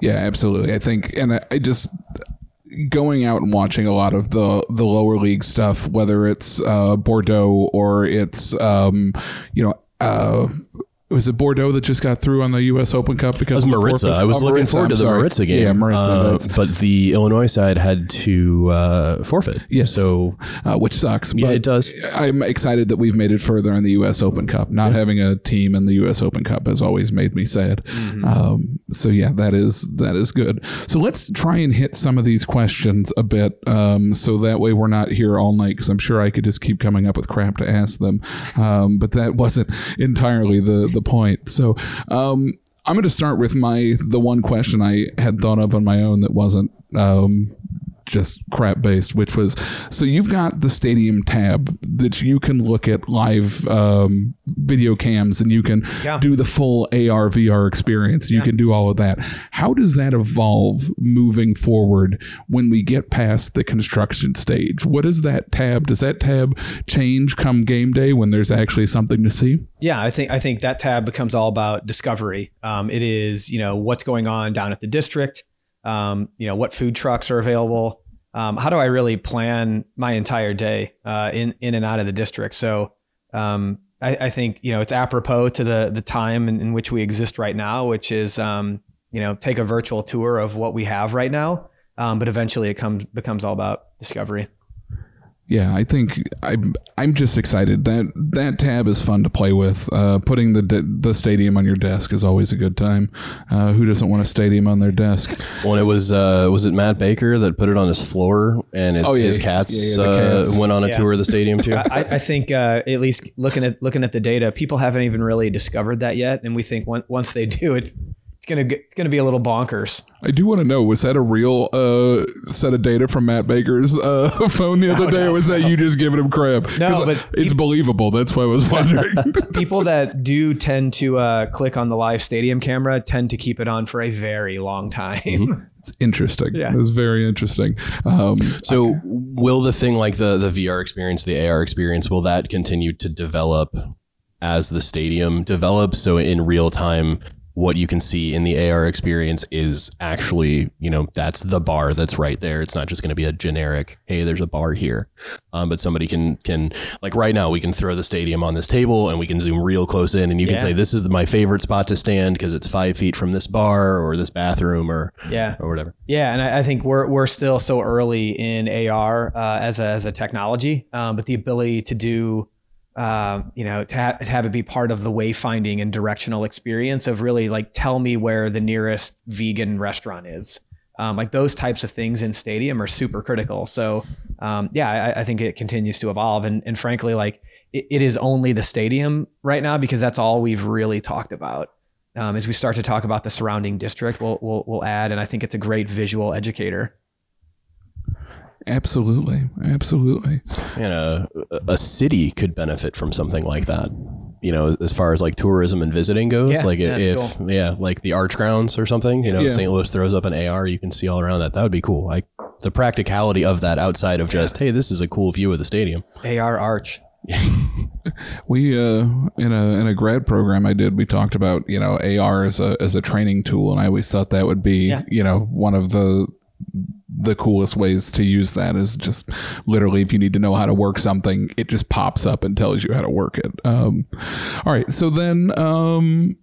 Yeah, absolutely. I think, and I, I just going out and watching a lot of the the lower league stuff, whether it's uh, Bordeaux or it's um, you know. Uh, was it Bordeaux that just got through on the U.S. Open Cup because That was Maritza. forfeit? I was Oh, looking Maritza, forward to I'm the sorry. Maritza game. Yeah, Maritza. Uh, but the Illinois side had to uh, forfeit. Yes. So uh, which sucks. yeah, it does. I'm excited that we've made it further in the U.S. Open Cup. Not having a team in the U.S. Open Cup has always made me sad. Mm-hmm. Um, so yeah, that is that is good. So let's try and hit some of these questions a bit, um, so that way we're not here all night. Because I'm sure I could just keep coming up with crap to ask them, um, but that wasn't entirely the the point. So. Um, I'm going to start with my the one question I had thought of on my own that wasn't um, just crap based, which was so you've got the stadium tab that you can look at live um, video cams and you can Yeah. do the full AR VR experience. You can do all of that. How does that evolve moving forward when we get past the construction stage? What is that tab? Does that tab change come game day when there's actually something to see? Yeah, I think I think that tab becomes all about discovery. Um, it is you know what's going on down at the district. Um, you know what food trucks are available. Um, how do I really plan my entire day uh, in in and out of the district? So um, I, I think you know it's apropos to the the time in, in which we exist right now, which is um, you know take a virtual tour of what we have right now. Um, but eventually, it comes becomes all about discovery. Yeah, I think I'm. I'm just excited that that tab is fun to play with. Uh, putting the de- the stadium on your desk is always a good time. Uh, who doesn't want a stadium on their desk? When it was uh, was it Matt Baker that put it on his floor and his, Oh, yeah. his cats, Yeah, yeah, uh, cats. went on a Yeah. tour of the stadium too. I, I think uh, at least looking at looking at the data, people haven't even really discovered that yet, and we think on- once they do, it's it's gonna get, it's gonna be a little bonkers. I do want to know: was that a real uh, set of data from Matt Baker's uh, phone the other day, or was that you just giving him crap? No, but it's believable. That's why I was wondering. People that do tend to uh, click on the live stadium camera tend to keep it on for a very long time. it's interesting. Yeah. it's very interesting. Um, So will the thing like the the VR experience, the AR experience, will that continue to develop as the stadium develops? So in real time, what you can see in the AR experience is actually, you know, that's the bar that's right there. It's not just going to be a generic, hey, there's a bar here. Um, but somebody can can like right now we can throw the stadium on this table and we can zoom real close in and you can say this is my favorite spot to stand because it's five feet from this bar or this bathroom or Yeah. or whatever. Yeah, and I, I think we're we're still so early in AR uh, as a as a technology, um, but the ability to do, um, you know, to, ha- to have it be part of the wayfinding and directional experience of really like tell me where the nearest vegan restaurant is. Um, like those types of things in stadium are super critical. So um, yeah, I, I think it continues to evolve, and and frankly, like it, it is only the stadium right now because that's all we've really talked about um, as we start to talk about the surrounding district, we'll, we'll, we'll add, and I think it's a great visual educator. Absolutely, absolutely. And a, a city could benefit from something like that. You know, as far as like tourism and visiting goes, Yeah, like yeah, if that's yeah, like the Arch Grounds or something. You know, Yeah. St. Louis throws up an AR, you can see all around that. That would be cool. Like the practicality of that outside of just hey, this is a cool view of the stadium. AR Arch. We uh in a in a grad program I did we talked about you know AR as a as a training tool and I always thought that would be Yeah. you know one of the the coolest ways to use that is just literally if you need to know how to work something it just pops up and tells you how to work it. Um, all right, so then um,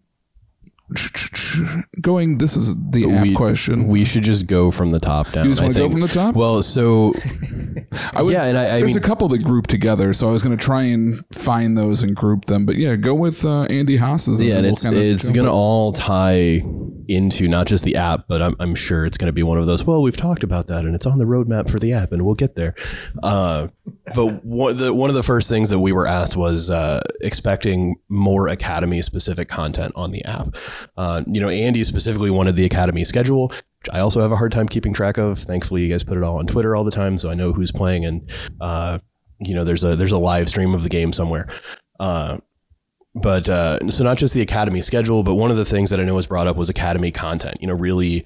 going this is the app we, question. We should just go from the top down. You just wanna go from the top? Well, so I was, yeah, and I, I there's mean, a couple that group together, so I was going to try and find those and group them. But yeah, go with uh, Andy Haas's. yeah, and we'll it's kinda it's gonna all tie into not just the app, but I'm, I'm sure it's gonna be one of those. Well, we've talked about that, and it's on the roadmap for the app, and we'll get there. Uh, but one of the one of the first things that we were asked was uh, expecting more academy specific content on the app. Uh, you know, Andy specifically wanted the academy schedule. Which I also have a hard time keeping track of. Thankfully, you guys put it all on Twitter all the time, so I know who's playing, and uh, you know, there's a there's a live stream of the game somewhere. Uh, but uh, so not just the academy schedule, but one of the things that I know was brought up was academy content. You know, really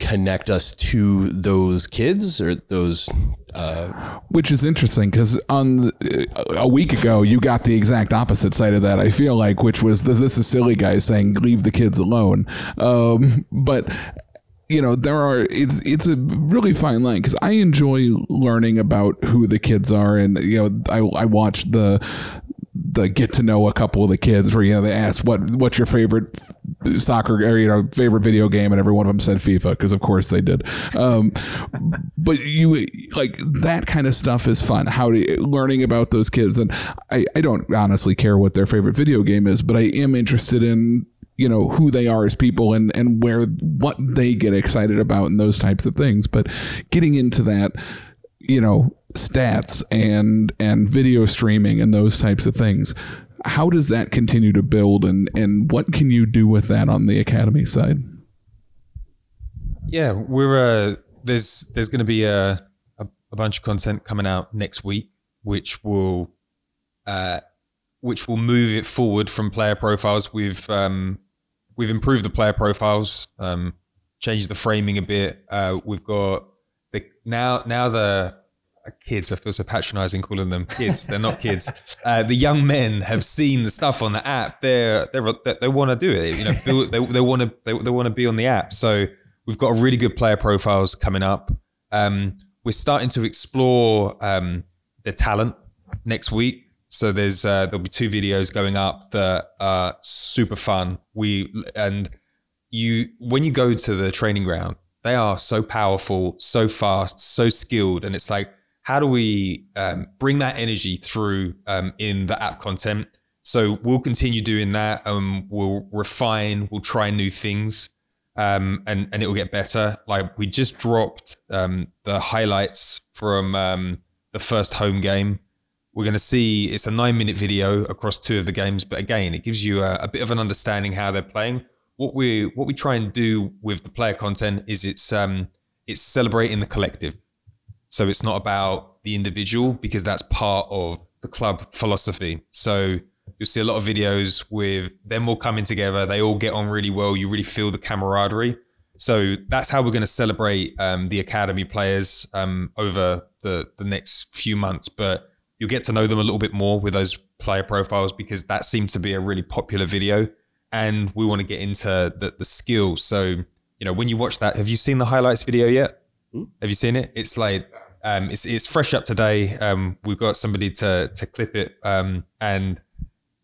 connect us to those kids or those. Uh, which is interesting because on a week ago you got the exact opposite side of that. I feel like, which was this, this is silly guys saying leave the kids alone. Um, but you know there are it's it's a really fine line because I enjoy learning about who the kids are and you know I I watch the the get to know a couple of the kids where you know they asked what what's your favorite soccer or you know favorite video game? And every one of them said FIFA because of course they did. Um, but you like that kind of stuff is fun. How to learning about those kids. And I, I don't honestly care what their favorite video game is but I am interested in you know who they are as people and and where what they get excited about and those types of things. But getting into that you know stats and and video streaming and those types of things how does that continue to build and and what can you do with that on the academy side Yeah, we're uh, there's there's going to be a, a a bunch of content coming out next week, which will uh, which will move it forward from player profiles. We've um, we've improved the player profiles, um, changed the framing a bit. Uh, we've got the now now the uh, kids. I feel so patronizing calling them kids. They're not kids. Uh, the young men have seen the stuff on the app. They're they're they, they want to do it. You know, build- they they want to they, they want to be on the app. So we've got really good player profiles coming up. Um, we're starting to explore um, the talent next week. So there's uh, there'll be two videos going up that are super fun. We and you when you go to the training ground, they are so powerful, so fast, so skilled, and it's like how do we um, bring that energy through um, in the app content? So we'll continue doing that. Um, we'll refine. We'll try new things um, and and it will get better. Like we just dropped um, the highlights from um, the first home game. We're going to see it's a nine minute video across two of the games, but again, it gives you a, a bit of an understanding how they're playing. What we what we try and do with the player content is it's um, it's celebrating the collective. So it's not about the individual because that's part of the club philosophy. So you'll see a lot of videos with them all coming together. They all get on really well. You really feel the camaraderie. So that's how we're going to celebrate um, the academy players um, over the the next few months. But you'll get to know them a little bit more with those player profiles because that seemed to be a really popular video. And we want to get into the, the skill. So, you know, when you watch that, have you seen the highlights video yet? Have you seen it? It's like um, it's it's fresh up today. Um, we've got somebody to to clip it, um, and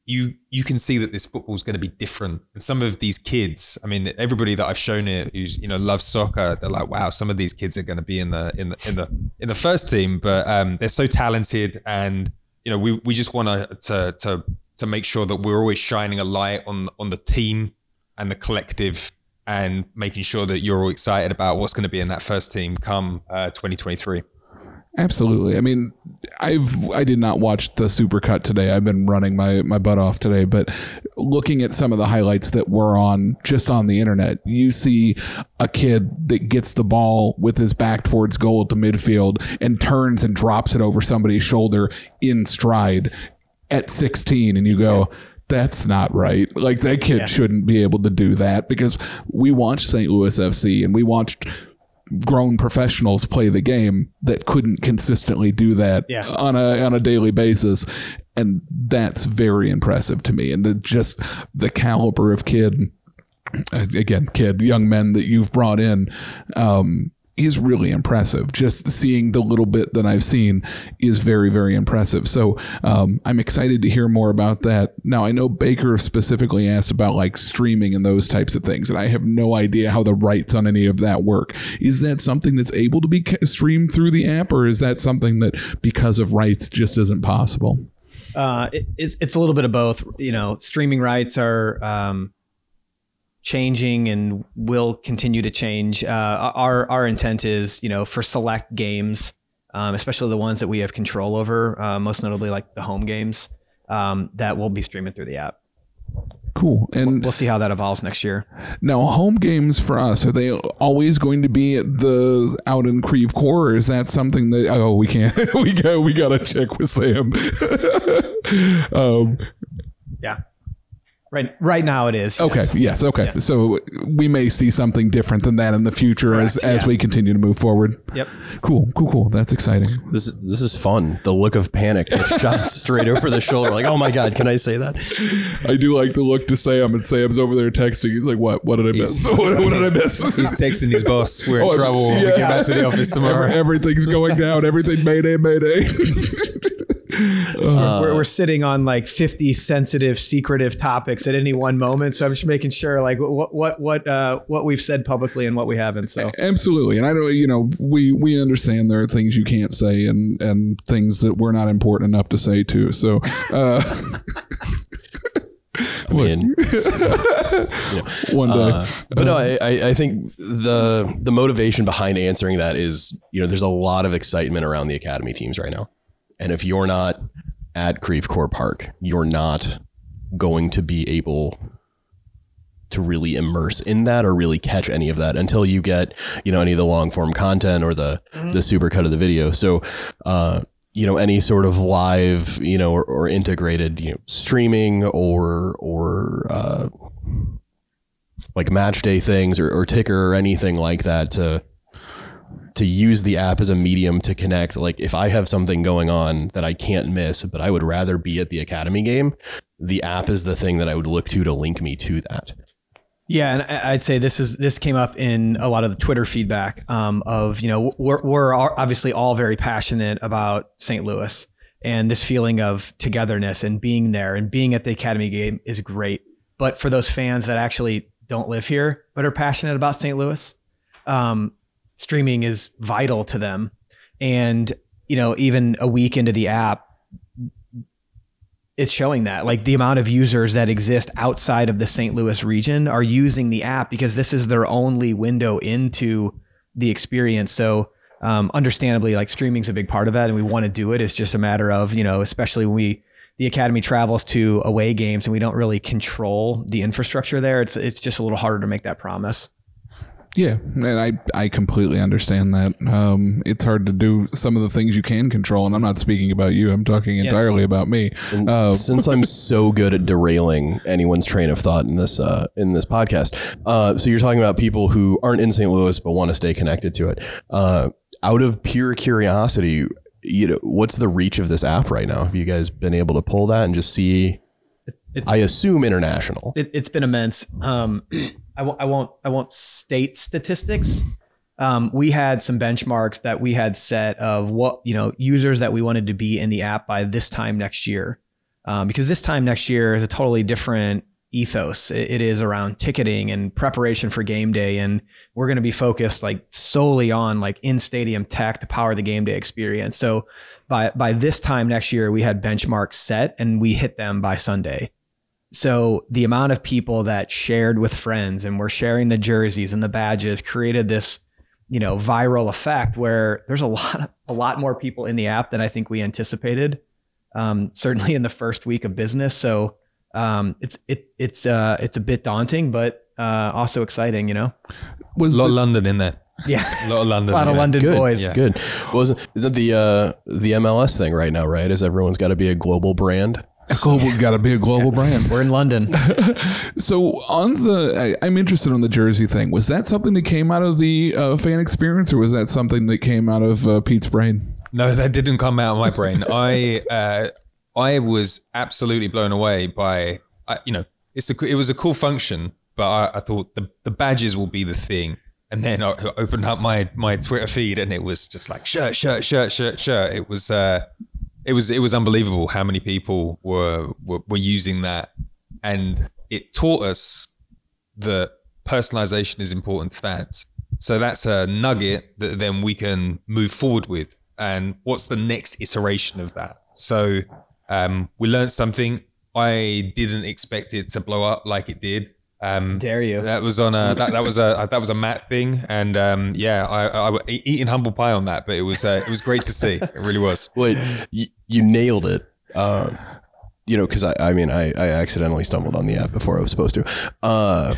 you you can see that this football is going to be different. And some of these kids, I mean, everybody that I've shown it who's you know loves soccer, they're like, wow, some of these kids are going to be in the in the in the in the first team, but um, they're so talented, and you know, we we just want to to to make sure that we're always shining a light on on the team and the collective. And making sure that you're all excited about what's going to be in that first team come uh, 2023. Absolutely. I mean, I've I did not watch the supercut today. I've been running my my butt off today, but looking at some of the highlights that were on just on the internet, you see a kid that gets the ball with his back towards goal at the midfield and turns and drops it over somebody's shoulder in stride at 16 and you go that's not right. Like that kid shouldn't be able to do that because we watched St. Louis FC and we watched grown professionals play the game that couldn't consistently do that Yeah. on a on a daily basis and that's very impressive to me and the, just the caliber of kid uh, again kid young men that you've brought in um is really impressive. Just seeing the little bit that I've seen is very, very impressive. So um, I'm excited to hear more about that. Now I know Baker specifically asked about like streaming and those types of things, and I have no idea how the rights on any of that work. Is that something that's able to be streamed through the app, or is that something that because of rights just isn't possible? Uh, it, it's it's a little bit of both. You know, streaming rights are um, changing and will continue to change. Uh, our our intent is, you know, for select games, um, especially the ones that we have control over, uh, most notably like the home games, um, that will be streaming through the app. Cool. And We'll see how that evolves next year. Now, home games for us are they always going to be at the out in Creve Coeur? Or is that something that oh we can't we got we got to check with Sam? um, Yeah. Right. Right now it is. okay, yes. yes, okay. So we may see something different than that in the future as Correct, as yeah. we continue to move forward. Yep. Cool, cool, cool. That's exciting. This is this is fun. The look of panic that's shot straight over the shoulder. Like, oh my god, can I say that? I do like to look to Sam, and Sam's over there texting. He's like, "What? What did I miss? What, what did I miss?" He's texting his boss. We're in Oh, trouble. when We yeah. get back to the office tomorrow. Everything's going down. Everything mayday, mayday. We're, we're sitting on like 50 sensitive, secretive topics at any one moment. So I'm just making sure like what, what, what, uh, what we've said publicly and what we haven't. So Absolutely, and I know you know we we understand there are things you can't say and and things that we're not important enough to say too. So uh, I mean, one day, Uh, but no, I, I I think the the motivation behind answering that is, you know, there's a lot of excitement around the academy teams right now, and if you're not at Creve Coeur Park, you're not going to be able to really immerse in that or really catch any of that until you get you know any of the long form content or the the super cut of the video. So. uh you know any sort of live you know or, or integrated you know streaming or or uh like match day things or, or ticker or anything like that to to use the app as a medium to connect like if i have something going on that i can't miss but i would rather be at the academy game the app is the thing that i would look to to link me to that yeah, and I'd say this is this came up in a lot of the Twitter feedback um, of you know we're we're obviously all very passionate about St. Louis and this feeling of togetherness and being there and being at the Academy game is great. But for those fans that actually don't live here but are passionate about St. Louis, um, streaming is vital to them. And you know, even a week into the app, it's showing that like the amount of users that exist outside of the St. Louis region are using the app because this is their only window into the experience. So, um, understandably, like streaming's a big part of that, and we want to do it. It's just a matter of you know, especially when we the academy travels to away games and we don't really control the infrastructure there. It's it's just a little harder to make that promise. Yeah, and I I completely understand that. Um, it's hard to do some of the things you can control, and I'm not speaking about you. I'm talking entirely about me. Uh, since i'm so good at derailing anyone's train of thought in this uh, in this podcast uh, so you're talking about people who aren't in st louis but want to stay connected to it uh, out of pure curiosity you know what's the reach of this app right now have you guys been able to pull that and just see I assume international. it, it's been immense. Um, I w- I won't I won't state statistics. Um, we had some benchmarks that we had set of what you know users that we wanted to be in the app by this time next year, um, because this time next year is a totally different ethos. It, it is around ticketing and preparation for game day, and we're going to be focused like solely on like in stadium tech to power the game day experience. So by by this time next year, we had benchmarks set, and we hit them by Sunday. So the amount of people that shared with friends and were sharing the jerseys and the badges created this, you know, viral effect where there's a lot, a lot more people in the app than I think we anticipated. Um, certainly in the first week of business. So um, it's it it's uh, it's a bit daunting, but uh, also exciting. You know, Was A lot the- of London in there. yeah, A lot of London. a lot of. London Good, boys. Yeah. good. Wasn't is that the uh, the MLS thing right now? Right, is everyone's got to be a global brand? Global got to be a global brand. We're in London. So on the, I, I'm interested on the jersey thing. Was that something that came out of the uh, fan experience, or was that something that came out of uh, Pete's brain? No, that didn't come out of my brain. I uh, I was absolutely blown away by I, you know it's a it was a cool function, but I, I thought the the badges will be the thing. And then I opened up my my Twitter feed, and it was just like shirt, shirt, shirt, shirt, shirt. It was uh, it was it was unbelievable how many people were were, were using that, and it taught us that personalization is important to fans. So that's a nugget that then we can move forward with. And what's the next iteration of that? So um, we learned something. I didn't expect it to blow up like it did. Um, Dare you? that was on a that, that was a that was a Matt thing, and um, yeah, I, I, I eating humble pie on that, but it was uh, it was great to see. It really was. Well, you, you nailed it. Um, you know, because I, I mean, I, I accidentally stumbled on the app before I was supposed to. Uh,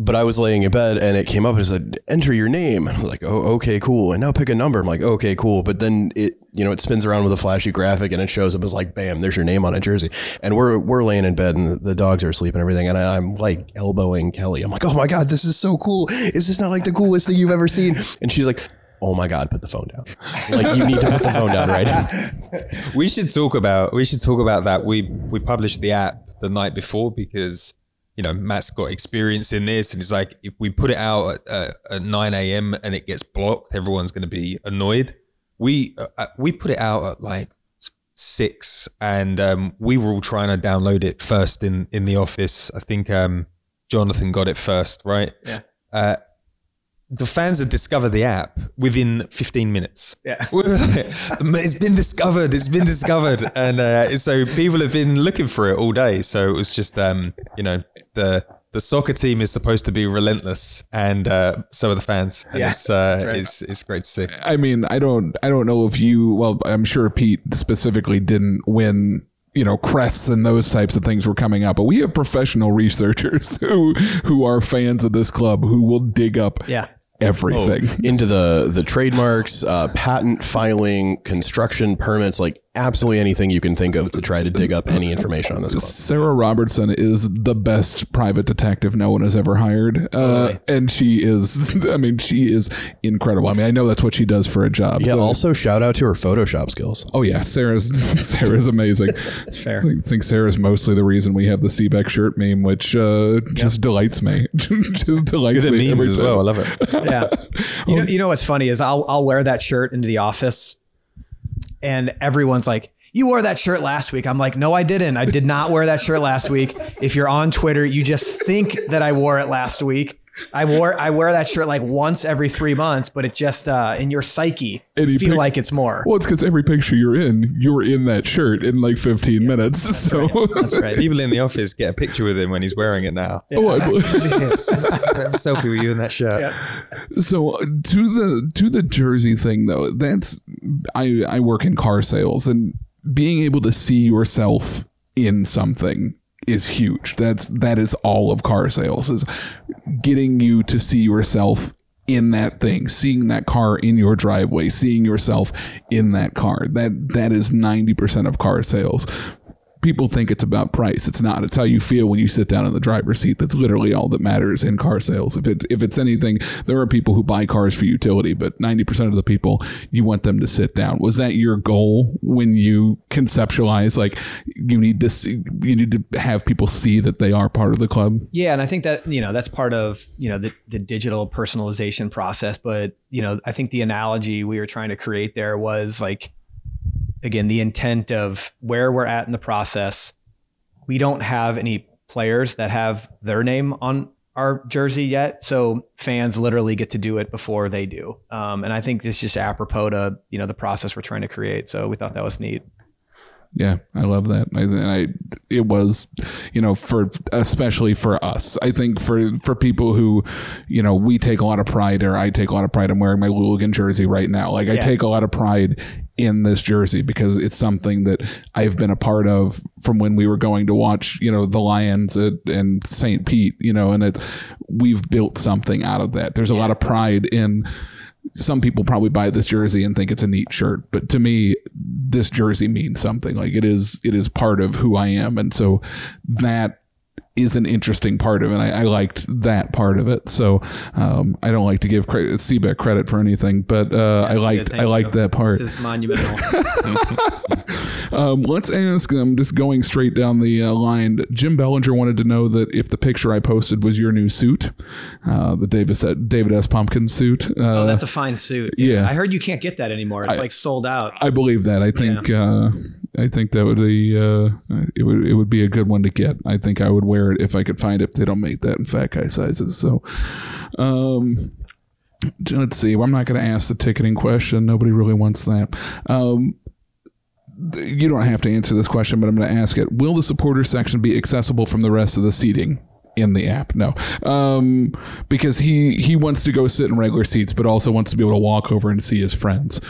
but I was laying in bed and it came up and said, enter your name. I was like, oh, okay, cool. And now pick a number. I'm like, okay, cool. But then it, you know, it spins around with a flashy graphic and it shows up as like, bam, there's your name on a jersey. And we're, we're laying in bed and the, dogs are asleep and everything. And I, I'm like elbowing Kelly. I'm like, oh my God, this is so cool. Is this not like the coolest thing you've ever seen? And she's like, oh my God, put the phone down. Like you need to put the phone down right now. We should talk about we should talk about that. We we published the app the night before because you know Matt's got experience in this, and it's like if we put it out at, uh, at nine a.m. and it gets blocked, everyone's going to be annoyed. We uh, we put it out at like six, and um, we were all trying to download it first in in the office. I think um, Jonathan got it first, right? Yeah. Uh, the fans had discovered the app within 15 minutes. Yeah. it's been discovered. It's been discovered, and uh, so people have been looking for it all day. So it was just, um, you know, the the soccer team is supposed to be relentless, and uh, so are the fans. And Yeah. it's, uh, Right. it's it's great to see. I mean, I don't, I don't know if you. Well, I'm sure Pete specifically didn't win. You know, crests and those types of things were coming up, but we have professional researchers who who are fans of this club who will dig up Yeah. Everything. into the the trademarks, uh, patent filing, construction permits, like absolutely anything you can think of to try to dig up any information on this club. Sarah Robertson is the best private detective no one has ever hired. Uh, and she is, I mean, she is incredible. I mean, I know that's what she does for a job. Yeah. so- Also, shout out to her Photoshop skills. oh yeah, Sarah's, Sarah's amazing. It's fair. I think, think Sarah's mostly the reason we have the Sebek shirt meme, which uh, just delights me. just delights Good at me every memes as time. well. I love it. yeah. You know, you know what's funny is I'll I'll wear that shirt into the office, and everyone's like, "You wore that shirt last week." I'm like, "No, I didn't. I did not wear that shirt last week." If you're on Twitter, you just think that I wore it last week. I wore I wear that shirt like once every three months, but it just uh, in your psyche And you you feel pick- like it's more. Well, it's because every picture you're in, you're in that shirt in like 15 minutes. So, That's right. People in the office get a picture with him when he's wearing it now. Oh, I- Yes. Have a selfie with you in that shirt. So uh, to the to the jersey thing though, that's I I work in car sales and being able to see yourself in something is huge. That's that is all of car sales is getting you to see yourself in that thing, seeing that car in your driveway, seeing yourself in that car. That that is 90% of car sales. People think it's about price. It's not. It's how you feel when you sit down in the driver's seat. That's literally all that matters in car sales. If it's if it's anything, there are people who buy cars for utility, but ninety percent of the people you want them to sit down. Was that your goal when you conceptualize like you need to see, you need to have people see that they are part of the club? Yeah, and I think that you know that's part of you know the, the digital personalization process. But you know, I think the analogy we were trying to create there was like again the intent of where we're at in the process. We don't have any players that have their name on our jersey yet, so fans literally get to do it before they do. Um, and I think this is just apropos to you know the process we're trying to create. So we thought that was neat. Yeah, I love that. I, and I, it was, you know, for especially for us. I think for for people who, you know, we take a lot of pride, or I take a lot of pride. I'm wearing my Louligan jersey right now. Like I take a lot of pride in this jersey because it's something that I've been a part of from when we were going to watch, you know, the Lions at, and St. Pete. You know, and it's we've built something out of that. There's a lot of pride in some people probably buy this jersey and think it's a neat shirt, but to me, this jersey means something. Like it is, it is part of who I am, and so that is an interesting part of it. I, I liked that part of it. So um, I don't like to give credit, credit for anything, but uh, I liked, I liked you. that part. This is monumental. Um, let's ask them, just going straight down the uh, line. Jim Bellinger wanted to know that if the picture I posted was your new suit, uh, the Davis David S. Pumpkin suit. Uh, oh, that's a fine suit. yeah. I heard you can't get that anymore. It's like sold out. I believe that. I think uh, I think that would be uh, it would it would be a good one to get. I think I would wear it if I could find it. They don't make that in fat guy sizes. So, um, let's see. I'm not going to ask the ticketing question. Nobody really wants that. Um, you don't have to answer this question, but I'm going to ask it. Will the supporter section be accessible from the rest of the seating? In the app, no, um, because he he wants to go sit in regular seats, but also wants to be able to walk over and see his friends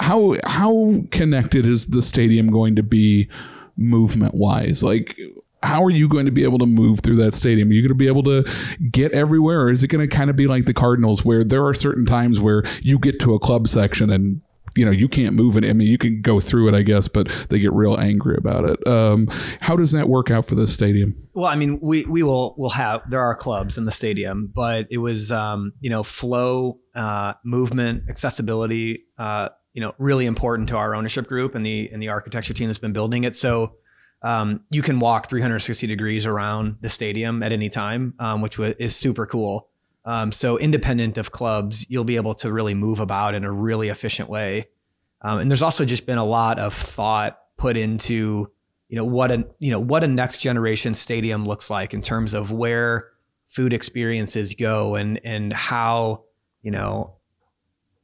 how how connected is the stadium going to be movement wise like how are you going to be able to move through that stadium? Are you going to be able to get everywhere? Or is it going to kind of be like the Cardinals where there are certain times where you get to a club section and you know you can't move it. I mean, you can go through it, I guess, but they get real angry about it. Um, how does that work out for this stadium? Well, I mean, we we will will have there are clubs in the stadium, but it was um, you know flow, uh, movement, accessibility, uh, you know, really important to our ownership group and the and the architecture team that's been building it. So um, you can walk 360 degrees around the stadium at any time, um, which wa- is super cool. Um, so independent of clubs, you'll be able to really move about in a really efficient way. Um, and there's also just been a lot of thought put into you know what a you know what a next generation stadium looks like in terms of where food experiences go and and how you know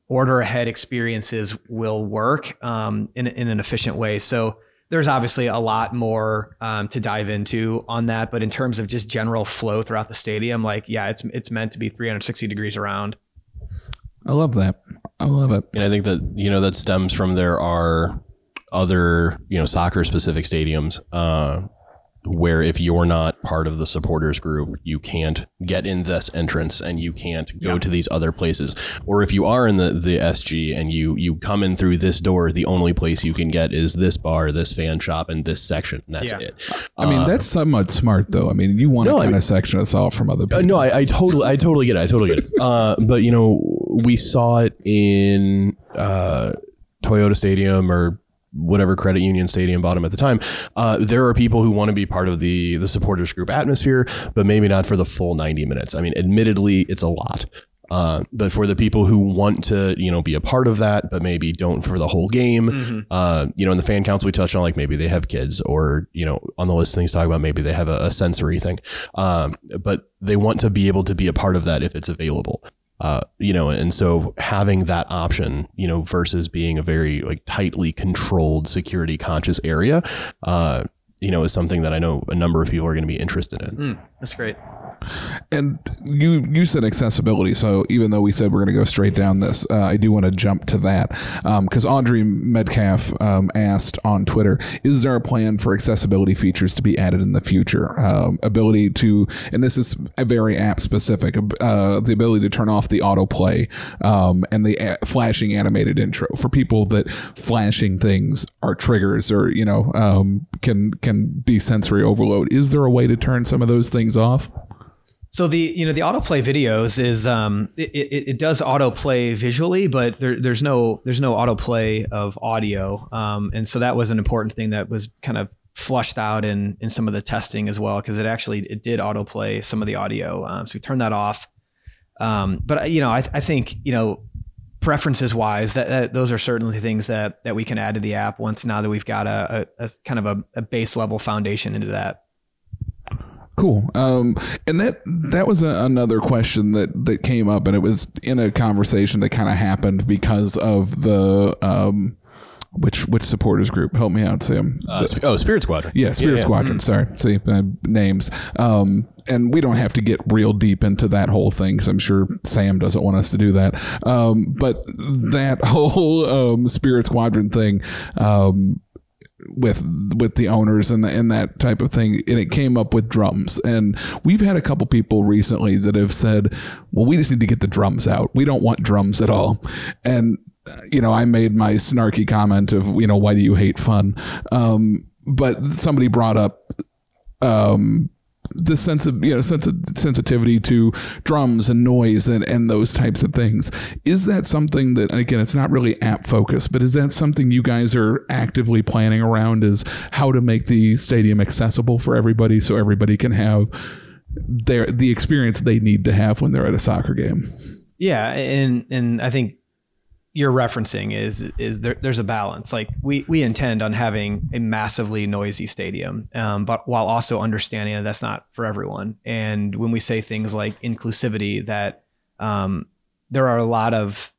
order ahead experiences will work um, in, in an efficient way so there's obviously a lot more um, to dive into on that but in terms of just general flow throughout the stadium like yeah it's it's meant to be 360 degrees around I love that. I love it. And I think that, you know, that stems from there are other, you know, soccer specific stadiums, uh, where if you're not part of the supporters group, you can't get in this entrance and you can't go to these other places. Or if you are in the, the SG and you you come in through this door, the only place you can get is this bar, this fan shop, and this section. And that's Yeah. it. I mean, that's somewhat smart, though. I mean, you want No, to I kind mean- of section us off from other people. Uh, no, I, I totally, I totally get it. I totally get it. Uh, but you know, we saw it in uh, Toyota Stadium or whatever credit union stadium bought them at the time. Uh, there are people who want to be part of the the supporters group atmosphere, but maybe not for the full ninety minutes. I mean, admittedly, it's a lot. Uh, but for the people who want to, you know, be a part of that, but maybe don't for the whole game, uh, you know, in the fan council we touched on, like maybe they have kids, or you know, on the list things to talk about, maybe they have a, a sensory thing, um, but they want to be able to be a part of that if it's available. Uh, you know, and so having that option, you know, versus being a very like tightly controlled, security conscious area, uh, you know, is something that I know a number of people are going to be interested in. Mm, that's great And you you said accessibility, so even though we said we're going to go straight down this, uh, I do want to jump to that because Audrey Medcalf um, asked on Twitter: Is there a plan for accessibility features to be added in the future? Um, ability to, and this is a very app specific, uh, the ability to turn off the autoplay um, and the a- flashing animated intro for people that flashing things are triggers or you know um, can can be sensory overload. Is there a way to turn some of those things off? So the you know the autoplay videos is um it, it, it does autoplay visually, but there, there's no there's no autoplay of audio. Um, and so that was an important thing that was kind of flushed out in in some of the testing as well because it actually it did autoplay some of the audio. Um, so we turned that off. Um, but you know I, I think you know preferences wise that, that, those are certainly things that that we can add to the app once now that we've got a, a, a kind of a, a base level foundation into that. Cool. Um, and that that was a, another question that that came up, and it was in a conversation that kind of happened because of the um, which which supporters group? Help me out, Sam. Uh, sp- oh, Spirit Squadron. Yeah, Spirit Squadron. Sorry, see uh, names. Um, and we don't have to get real deep into that whole thing because I'm sure Sam doesn't want us to do that. Um, but that whole um, Spirit Squadron thing. Um, with with the owners and the, and that type of thing and it came up with drums. And we've had a couple people recently that have said well we just need to get the drums out. We don't want drums at all. And uh, you know i made my snarky comment of you know why do you hate fun? Um, but somebody brought up um, the sense of you know sense of sensitivity to drums and noise and and those types of things. Is that something that again it's not really app focused but is that something you guys are actively planning around is how to make the stadium accessible for everybody so everybody can have their the experience they need to have when they're at a soccer game? Yeah, and and I think you're referencing is is there, there's a balance. Like we we intend on having a massively noisy stadium, um, but while also understanding that that's not for everyone. And when we say things like inclusivity, that um, there are a lot of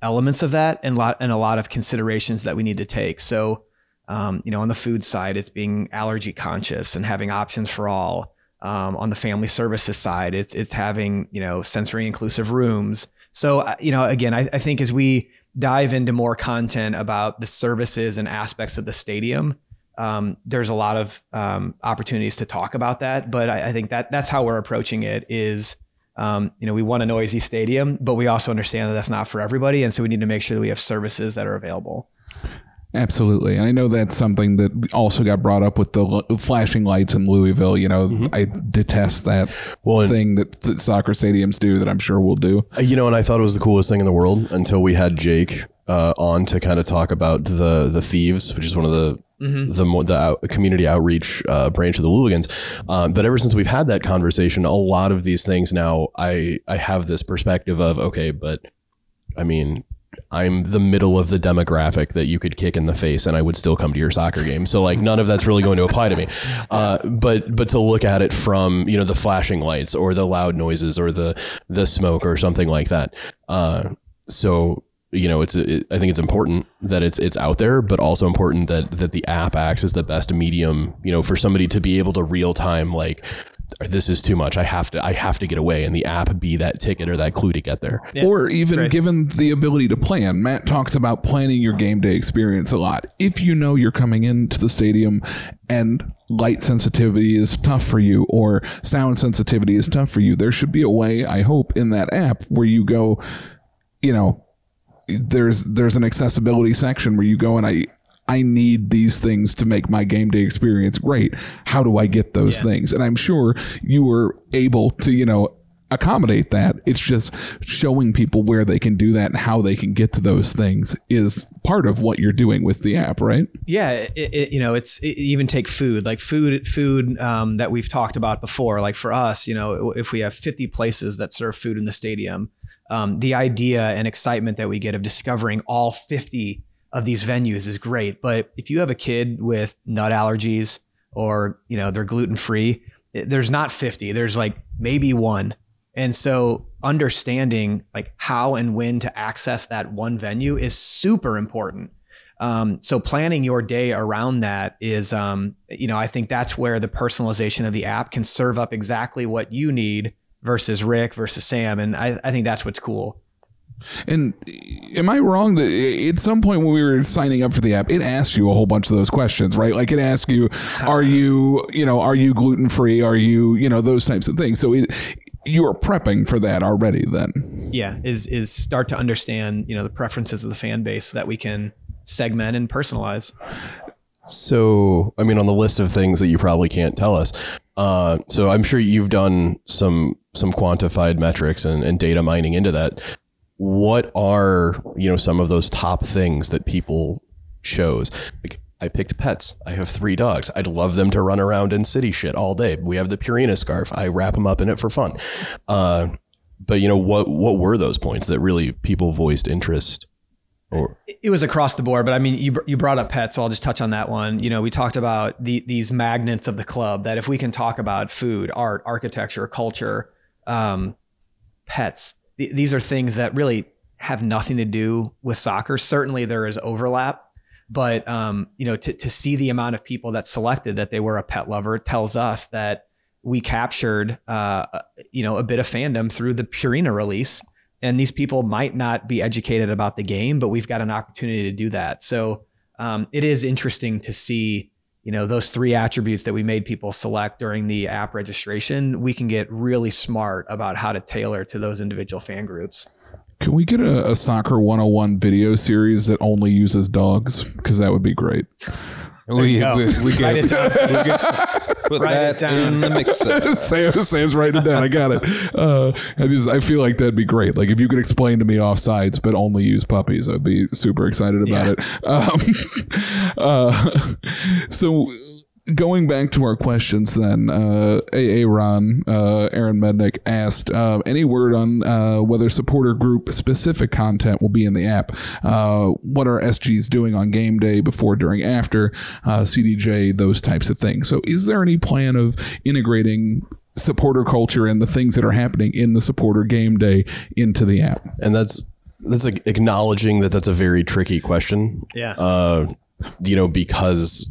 elements of that and lot and a lot of considerations that we need to take. So um, you know, on the food side, it's being allergy conscious and having options for all. Um, on the family services side, it's it's having you know sensory inclusive rooms. So uh, you know, again, I, I think as we dive into more content about the services and aspects of the stadium, um, there's a lot of um, opportunities to talk about that. But I, I think that that's how we're approaching it. Is um, you know, we want a noisy stadium, but we also understand that that's not for everybody, and so we need to make sure that we have services that are available. Absolutely. And I know that's something that also got brought up with the flashing lights in Louisville. You know, I detest that Well, thing that, that soccer stadiums do that I'm sure we'll do. Uh, You know, and I thought it was the coolest thing in the world until we had Jake uh, on to kind of talk about the the thieves, which is one of the the mo- the out, community outreach uh, branch of the Louligans. Um, but ever since we've had that conversation, a lot of these things now I I have this perspective of okay, but I mean. I'm the middle of the demographic that you could kick in the face and I would still come to your soccer game. So like none of that's really going to apply to me. Uh, but but to look at it from you know the flashing lights or the loud noises or the the smoke or something like that. Uh, so you know it's it, I think it's important that it's it's out there, but also important that that the app acts as the best medium you know for somebody to be able to real time like this is too much. I have to I have to get away, and the app be that ticket or that clue to get there. or even great. given the ability to plan. Matt talks about planning your game day experience a lot. If you know you're coming into the stadium and light sensitivity is tough for you or sound sensitivity is tough for you, there should be a way, I hope, in that app where you go, you know, there's there's an accessibility section where you go and I I need these things to make my game day experience great. How do I get those things? And I'm sure you were able to, you know, accommodate that. It's just showing people where they can do that and how they can get to those things is part of what you're doing with the app, right? Yeah, it, it, you know, it's it, even take food like food, food um, that we've talked about before. Like for us, you know, if we have 50 places that serve food in the stadium, um, the idea and excitement that we get of discovering all 50 of these venues is great. But if you have a kid with nut allergies or you know they're gluten free, there's not 50. There's like maybe one. And so understanding like how and when to access that one venue is super important. Um, so planning your day around that is, um, you know, I think that's where the personalization of the app can serve up exactly what you need versus Rick versus Sam, and I, I think that's what's cool. And am I wrong that at some point when we were signing up for the app, it asked you a whole bunch of those questions, right? Like it asked you, are you, you know, are you gluten free? Are you, you know, those types of things. So it, you are prepping for that already then. Yeah, is is start to understand, you know, the preferences of the fan base so that we can segment and personalize. So, I mean, on the list of things that you probably can't tell us, uh, so I'm sure you've done some some quantified metrics and, and data mining into that. What are you know some of those top things that people chose? Like, I picked pets. I have three dogs. I'd love them to run around in city shit all day. We have the Purina scarf. I wrap them up in it for fun. Uh, but you know what? What were those points that really people voiced interest? Or it was across the board, but I mean, you you brought up pets, so I'll just touch on that one. You know, we talked about the these magnets of the club. That if we can talk about food, art, architecture, culture, um, pets, th- these are things that really have nothing to do with soccer. Certainly, there is overlap, but um, you know, to to see the amount of people that selected that they were a pet lover tells us that we captured, uh, you know, a bit of fandom through the Purina release and these people might not be educated about the game, but we've got an opportunity to do that. So um, it is interesting to see, you know, those three attributes that we made people select during the app registration. We can get really smart about how to tailor to those individual fan groups. Can we get a, a soccer 101 video series that only uses dogs? Because that would be great. We, go. we, we Write get, it down. we get, put Write it that down. in the mixer. Sam, Sam's writing it down. I got it. Uh, I just I feel like that'd be great. Like if you could explain to me offsides, but only use puppies, I'd be super excited about it. Um, uh, so going back to our questions, then uh, AA Ron, uh, Aaron Mednick asked uh, any word on uh, whether supporter group specific content will be in the app. Uh, what are SGs doing on game day, before, during, after uh, CDJ, those types of things. So, is there any plan of integrating? supporter culture and the things that are happening in the supporter game day into the app. and that's that's like acknowledging that that's a very tricky question. Yeah. Uh, you know, because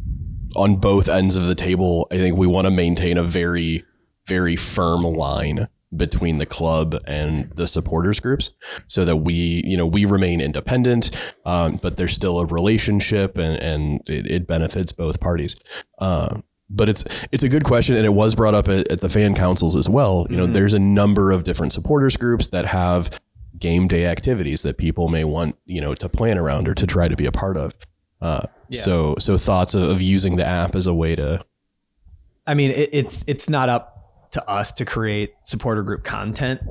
on both ends of the table, I think we want to maintain a very, very firm line between the club and the supporters groups so that we you know we remain independent um, but there's still a relationship and and it, it benefits both parties. Uh, but it's it's a good question and it was brought up at, at the fan councils as well. You know there's a number of different supporters groups that have game day activities that people may want you know to plan around or to try to be a part of uh, so so thoughts of, of using the app as a way to I mean, it, it's it's not up to us to create supporter group content.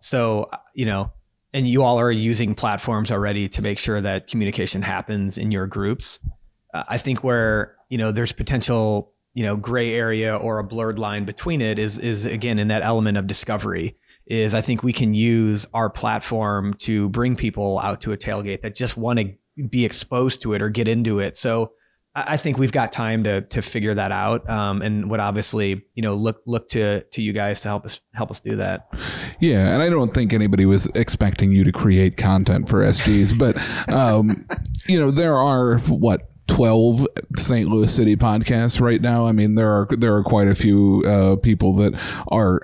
So you know, and you all are using platforms already to make sure that communication happens in your groups. Uh, I think where you know there's potential you know gray area or a blurred line between it is is again in that element of discovery. Is I think we can use our platform to bring people out to a tailgate that just want to be exposed to it or get into it. So I think we've got time to to figure that out, um, and would obviously you know look look to to you guys to help us help us do that. Yeah, and I don't think anybody was expecting you to create content for SGs, but um, you know there are what. 12 St. Louis City podcasts right now. I mean, there are there are quite a few uh, people that are,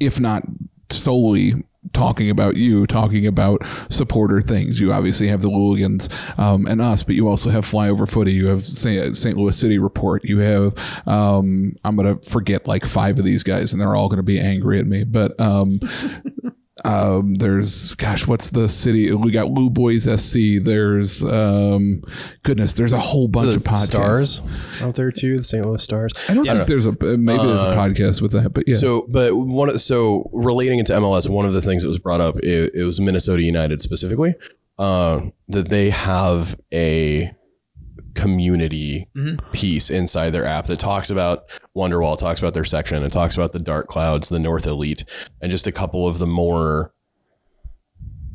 if not solely talking about you, talking about supporter things. You obviously have the Louligans um, and us, but you also have Flyover Footy. You have St. Louis City Report. You have um, I'm gonna forget like five of these guys, and they're all gonna be angry at me. But um, um, there's gosh, what's the city? We got Lou Boys SC. There's um, goodness, there's a whole bunch the of podcasts. stars out there too the st louis stars I don't think there's a maybe there's a podcast with that, but yeah. So, but one of so relating it to MLS, one of the things that was brought up it, it was Minnesota United specifically uh, that they have a community mm-hmm. piece inside their app that talks about Wonderwall, talks about their section, it talks about the Dark Clouds, the North Elite, and just a couple of the more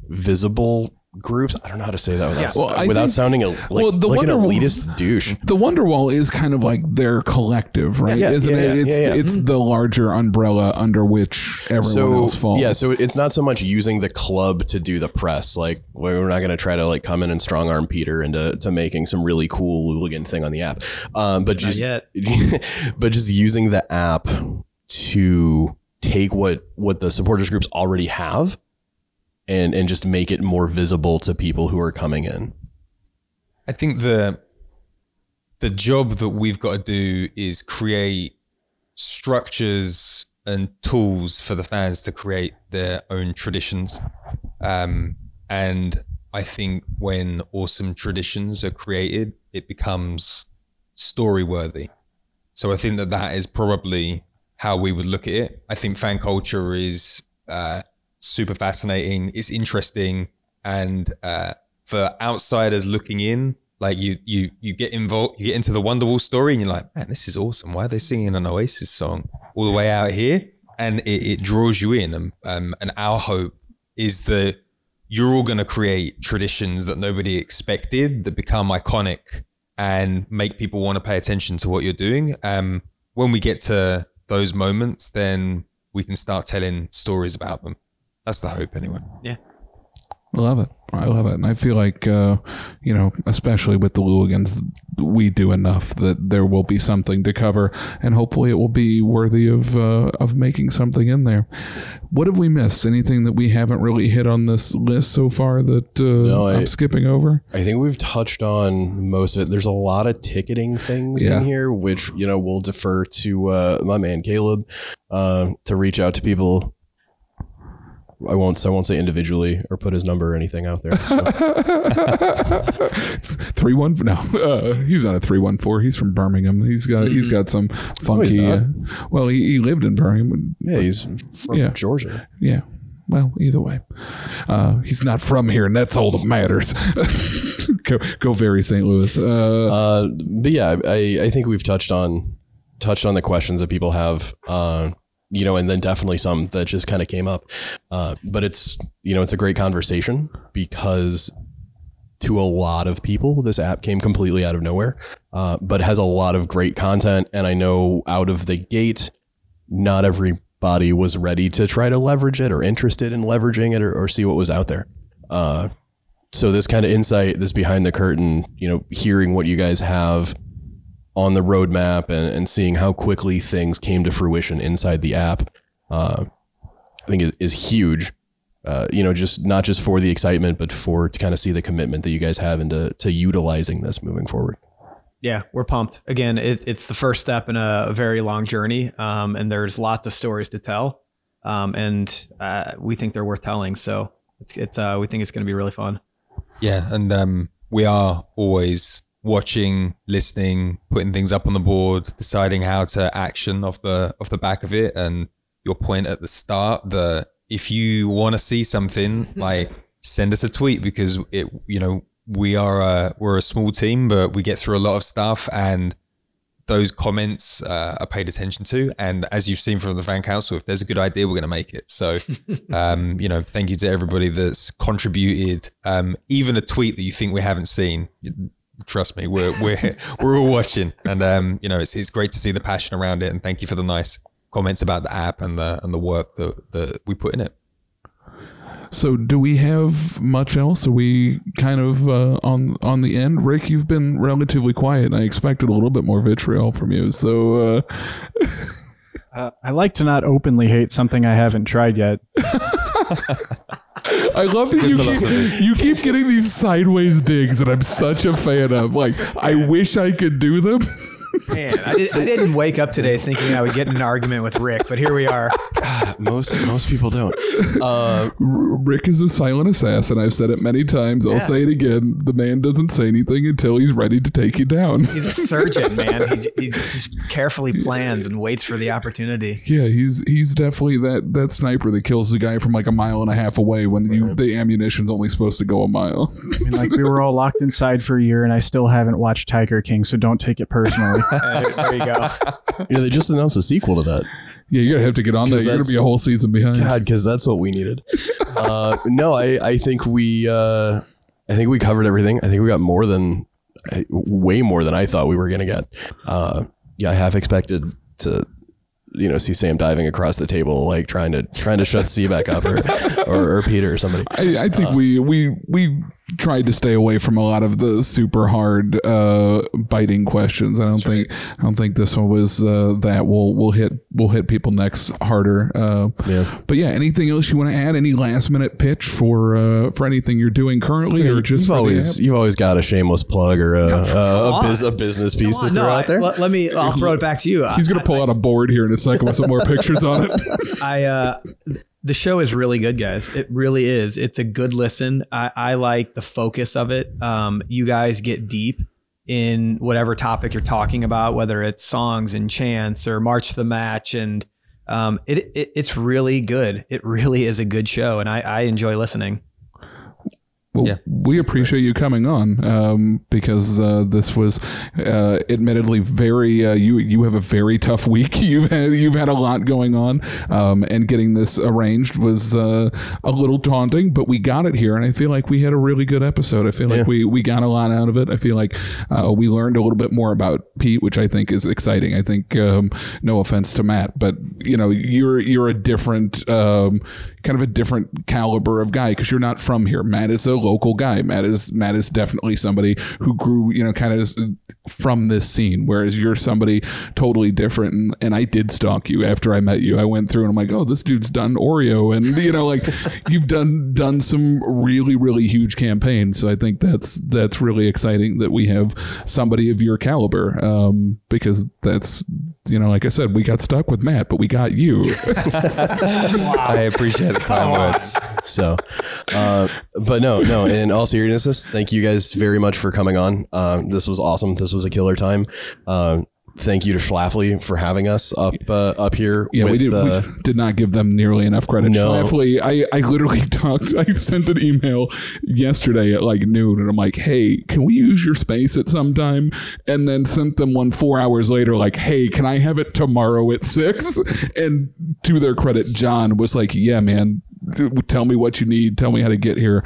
visible groups. I don't know how to say that without, Well, without think- sounding a, like, well, the like an Wonderwall- elitist douche. The Wonderwall is kind of like their collective, right? Yeah, yeah, Isn't yeah, it? yeah, It's yeah, yeah. it's the larger umbrella under which everyone so else falls. yeah so it's not so much using the club to do the press like we're not going to try to like come in and strong arm peter into to making some really cool hooligan thing on the app um, but just yet. but just using the app to take what what the supporters groups already have and and just make it more visible to people who are coming in I think the the job that we've got to do is create structures and tools for the fans to create their own traditions. Um, and I think when awesome traditions are created, it becomes story worthy. So I think that that is probably how we would look at it. I think fan culture is uh, super fascinating. It's interesting, and uh, for outsiders looking in, like you, you, you get involved, you get into the Wonderwall story, and you're like, man, this is awesome. Why are they singing an Oasis song all the way out here? And it, it draws you in. And, um, and our hope is that you're all going to create traditions that nobody expected that become iconic and make people want to pay attention to what you're doing. Um, when we get to those moments, then we can start telling stories about them. That's the hope, anyway. Yeah. I love it. I love it. And I feel like, uh, you know, especially with the Louligans, we do enough that there will be something to cover, and hopefully it will be worthy of uh, of making something in there. What have we missed? Anything that we haven't really hit on this list so far that uh, No, I- I'm skipping over? I think we've touched on most of it. There's a lot of ticketing things Yeah. in here, which you know we'll defer to uh, my man Caleb uh, to reach out to people. I won't. I won't say individually or put his number or anything out there. So. Three one no, uh, he's not a three one four. He's from Birmingham. He's got he's got some funky. not. uh, well, he, he lived in Birmingham. yeah, he's from Yeah. Georgia. Yeah. Well, either way, uh, he's not from here, and that's all that matters. go, go, very St. Louis. Uh, Uh, but yeah, I, I think we've touched on touched on the questions that people have. You know, and then definitely some that just kind of came up. Uh, but it's you know it's a great conversation because to a lot of people this app came completely out of nowhere, uh, but has a lot of great content. And I know out of the gate, not everybody was ready to try to leverage it or interested in leveraging it or, or see what was out there. Uh, so this kind of insight, this behind the curtain, you know, hearing what you guys have on the roadmap and, and seeing how quickly things came to fruition inside the app, uh, I think is, is huge. Uh, you know, just not just for the excitement, but for to kind of see the commitment that you guys have into to utilizing this moving forward. Yeah, we're pumped. Again, it's it's the first step in a, a very long journey, um, and there's lots of stories to tell, um, and uh, we think they're worth telling. So it's it's uh, we think it's going to be really fun. Yeah, and um, we are always watching, listening, putting things up on the board, deciding how to action off the off the back of it. And your point at the start, the if you want to see something, like send us a tweet because it, you know, we are a we're a small team, but we get through a lot of stuff and. Those comments uh, are paid attention to, and as you've seen from the fan council, if there's a good idea, we're going to make it. So, um, you know, thank you to everybody that's contributed. Um, even a tweet that you think we haven't seen, trust me, we're we're we're all watching, and um, you know, it's it's great to see the passion around it, and thank you for the nice comments about the app and the and the work that that we put in it. so, do we have much else? Are we kind of uh, on on the end? Rick, you've been relatively quiet. and I expected a little bit more vitriol from you. So, uh, Uh, I like to not openly hate something I haven't tried yet. I love that you keep, you keep getting these sideways digs that I'm such a fan of. Like, I wish I could do them. Man, I, did, I didn't wake up today thinking I would get in an argument with Rick, but here we are. Most most people don't. Uh, Rick is a silent assassin. I've said it many times. I'll Yeah. say it again. The man doesn't say anything until he's ready to take you down. He's a surgeon, man. He, he just carefully plans and waits for the opportunity. Yeah, he's he's definitely that that sniper that kills the guy from like a mile and a half away when you, the ammunition's only supposed to go a mile. I mean, like we were all locked inside for a year, and I still haven't watched Tiger King, so don't take it personally. There you go. You know, they just announced a sequel to that. Yeah, you're gonna have to get on that. You're gonna be a whole season behind. God, because that's what we needed. Uh, no, I, I think we uh, I think we covered everything. I think we got more than way more than I thought we were gonna get. Uh, yeah, I half expected to you know see Sam diving across the table like trying to trying to shut Sebek up or, or, or Peter or somebody. I, I Uh, think we we we tried to stay away from a lot of the super hard uh, biting questions. I don't think I don't think this one was uh, that. We'll we'll hit we'll hit people next harder. Uh, Yeah. But yeah, anything else you want to add? Any last minute pitch for uh, for anything you're doing currently, or just you've always you've always got a shameless plug or a, a, a, biz, a business piece to Come on, throw no, out there. I- let, let me. I'll throw it back to you. He's gonna pull out a board here in a second with some more pictures on it. I uh the show is really good, guys. It really is. It's a good listen. I, I like the focus of it. Um, you guys get deep in whatever topic you're talking about, whether it's songs and chants or March the Match, and um, it, it it's really good. It really is a good show, and I, I enjoy listening. Well, Yeah. we appreciate you coming on um, because uh, this was uh, admittedly very. Uh, you you have a very tough week. You've had you've had a lot going on, um, and getting this arranged was uh, a little daunting. But we got it here, and I feel like we had a really good episode. I feel like we we got a lot out of it. I feel like uh, we learned a little bit more about Pete, which I think is exciting. I think um, no offense to Matt, but you know you're you're a different. Kind of a different caliber of guy because you're not from here. Matt is a local guy. Matt is Matt is definitely somebody who grew, you know, kind of from this scene. Whereas you're somebody totally different. And, and I did stalk you after I met you. I went through and I'm like, oh, this dude's done Oreo, and you know, like you've done done some really really huge campaigns. So I think that's that's really exciting that we have somebody of your caliber um, because that's you know, like I said, we got stuck with Matt, but we got you. I appreciate the kind words. So, uh, but no, no. In all seriousness, thank you guys very much for coming on. Um, this was awesome. This was a killer time. Uh, thank you to Schlafly for having us up uh, up here. Yeah, we did. the, we did not give them nearly enough credit. No. Schlafly, I, I literally talked. I sent an email yesterday at like noon, and I'm like, "Hey, can we use your space at some time?" And then sent them one four hours later, like, "Hey, can I have it tomorrow at 6? And to their credit, John was like, "Yeah, man." Tell me what you need. Tell me how to get here.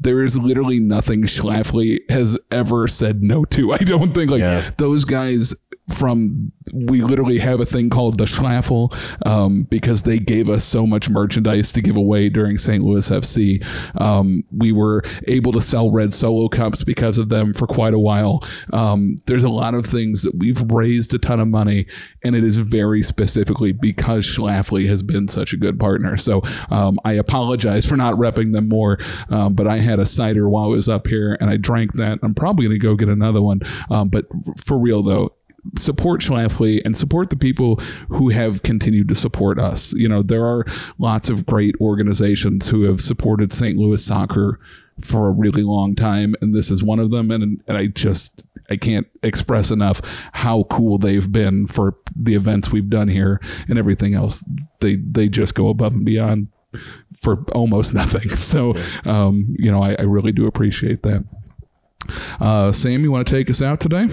There is literally nothing Schlafly has ever said no to. I don't think like Yeah. those guys from we literally have a thing called the Schlaffel um, because they gave us so much merchandise to give away during St. Louis FC. Um, we were able to sell red solo cups because of them for quite a while. Um, there's a lot of things that we've raised a ton of money, and it is very specifically because Schlafly has been such a good partner. So um, I apologize for not repping them more, um, but I had a cider while I was up here, and I drank that. I'm probably going to go get another one. Um, but for real though, support Schlafly and support the people who have continued to support us. You know, there are lots of great organizations who have supported St. Louis soccer for a really long time, and this is one of them. And, and I just I can't express enough how cool they've been for the events we've done here and everything else. They they just go above and beyond for almost nothing. So um, you know, I, I really do appreciate that. Uh, Sam, you want to take us out today?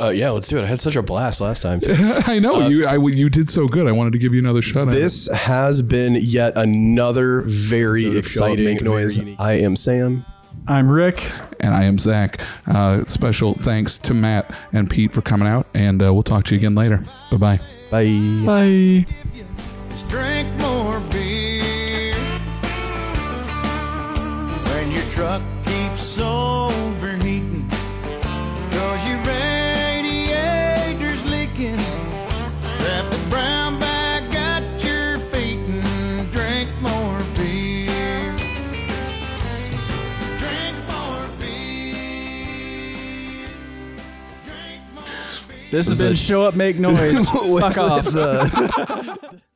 Uh, yeah, let's do it. I had such a blast last time. I know you. I you did so good. I wanted to give you another shot. This has been yet another very Episode of Show Up, exciting Make Noise. very I am Sam. I'm Rick. and I am Zach. Uh, special thanks to Matt and Pete for coming out, and uh, we'll talk to you again later. Bye bye. Bye. Bye. This has been that- Show Up, Make Noise. Fuck off.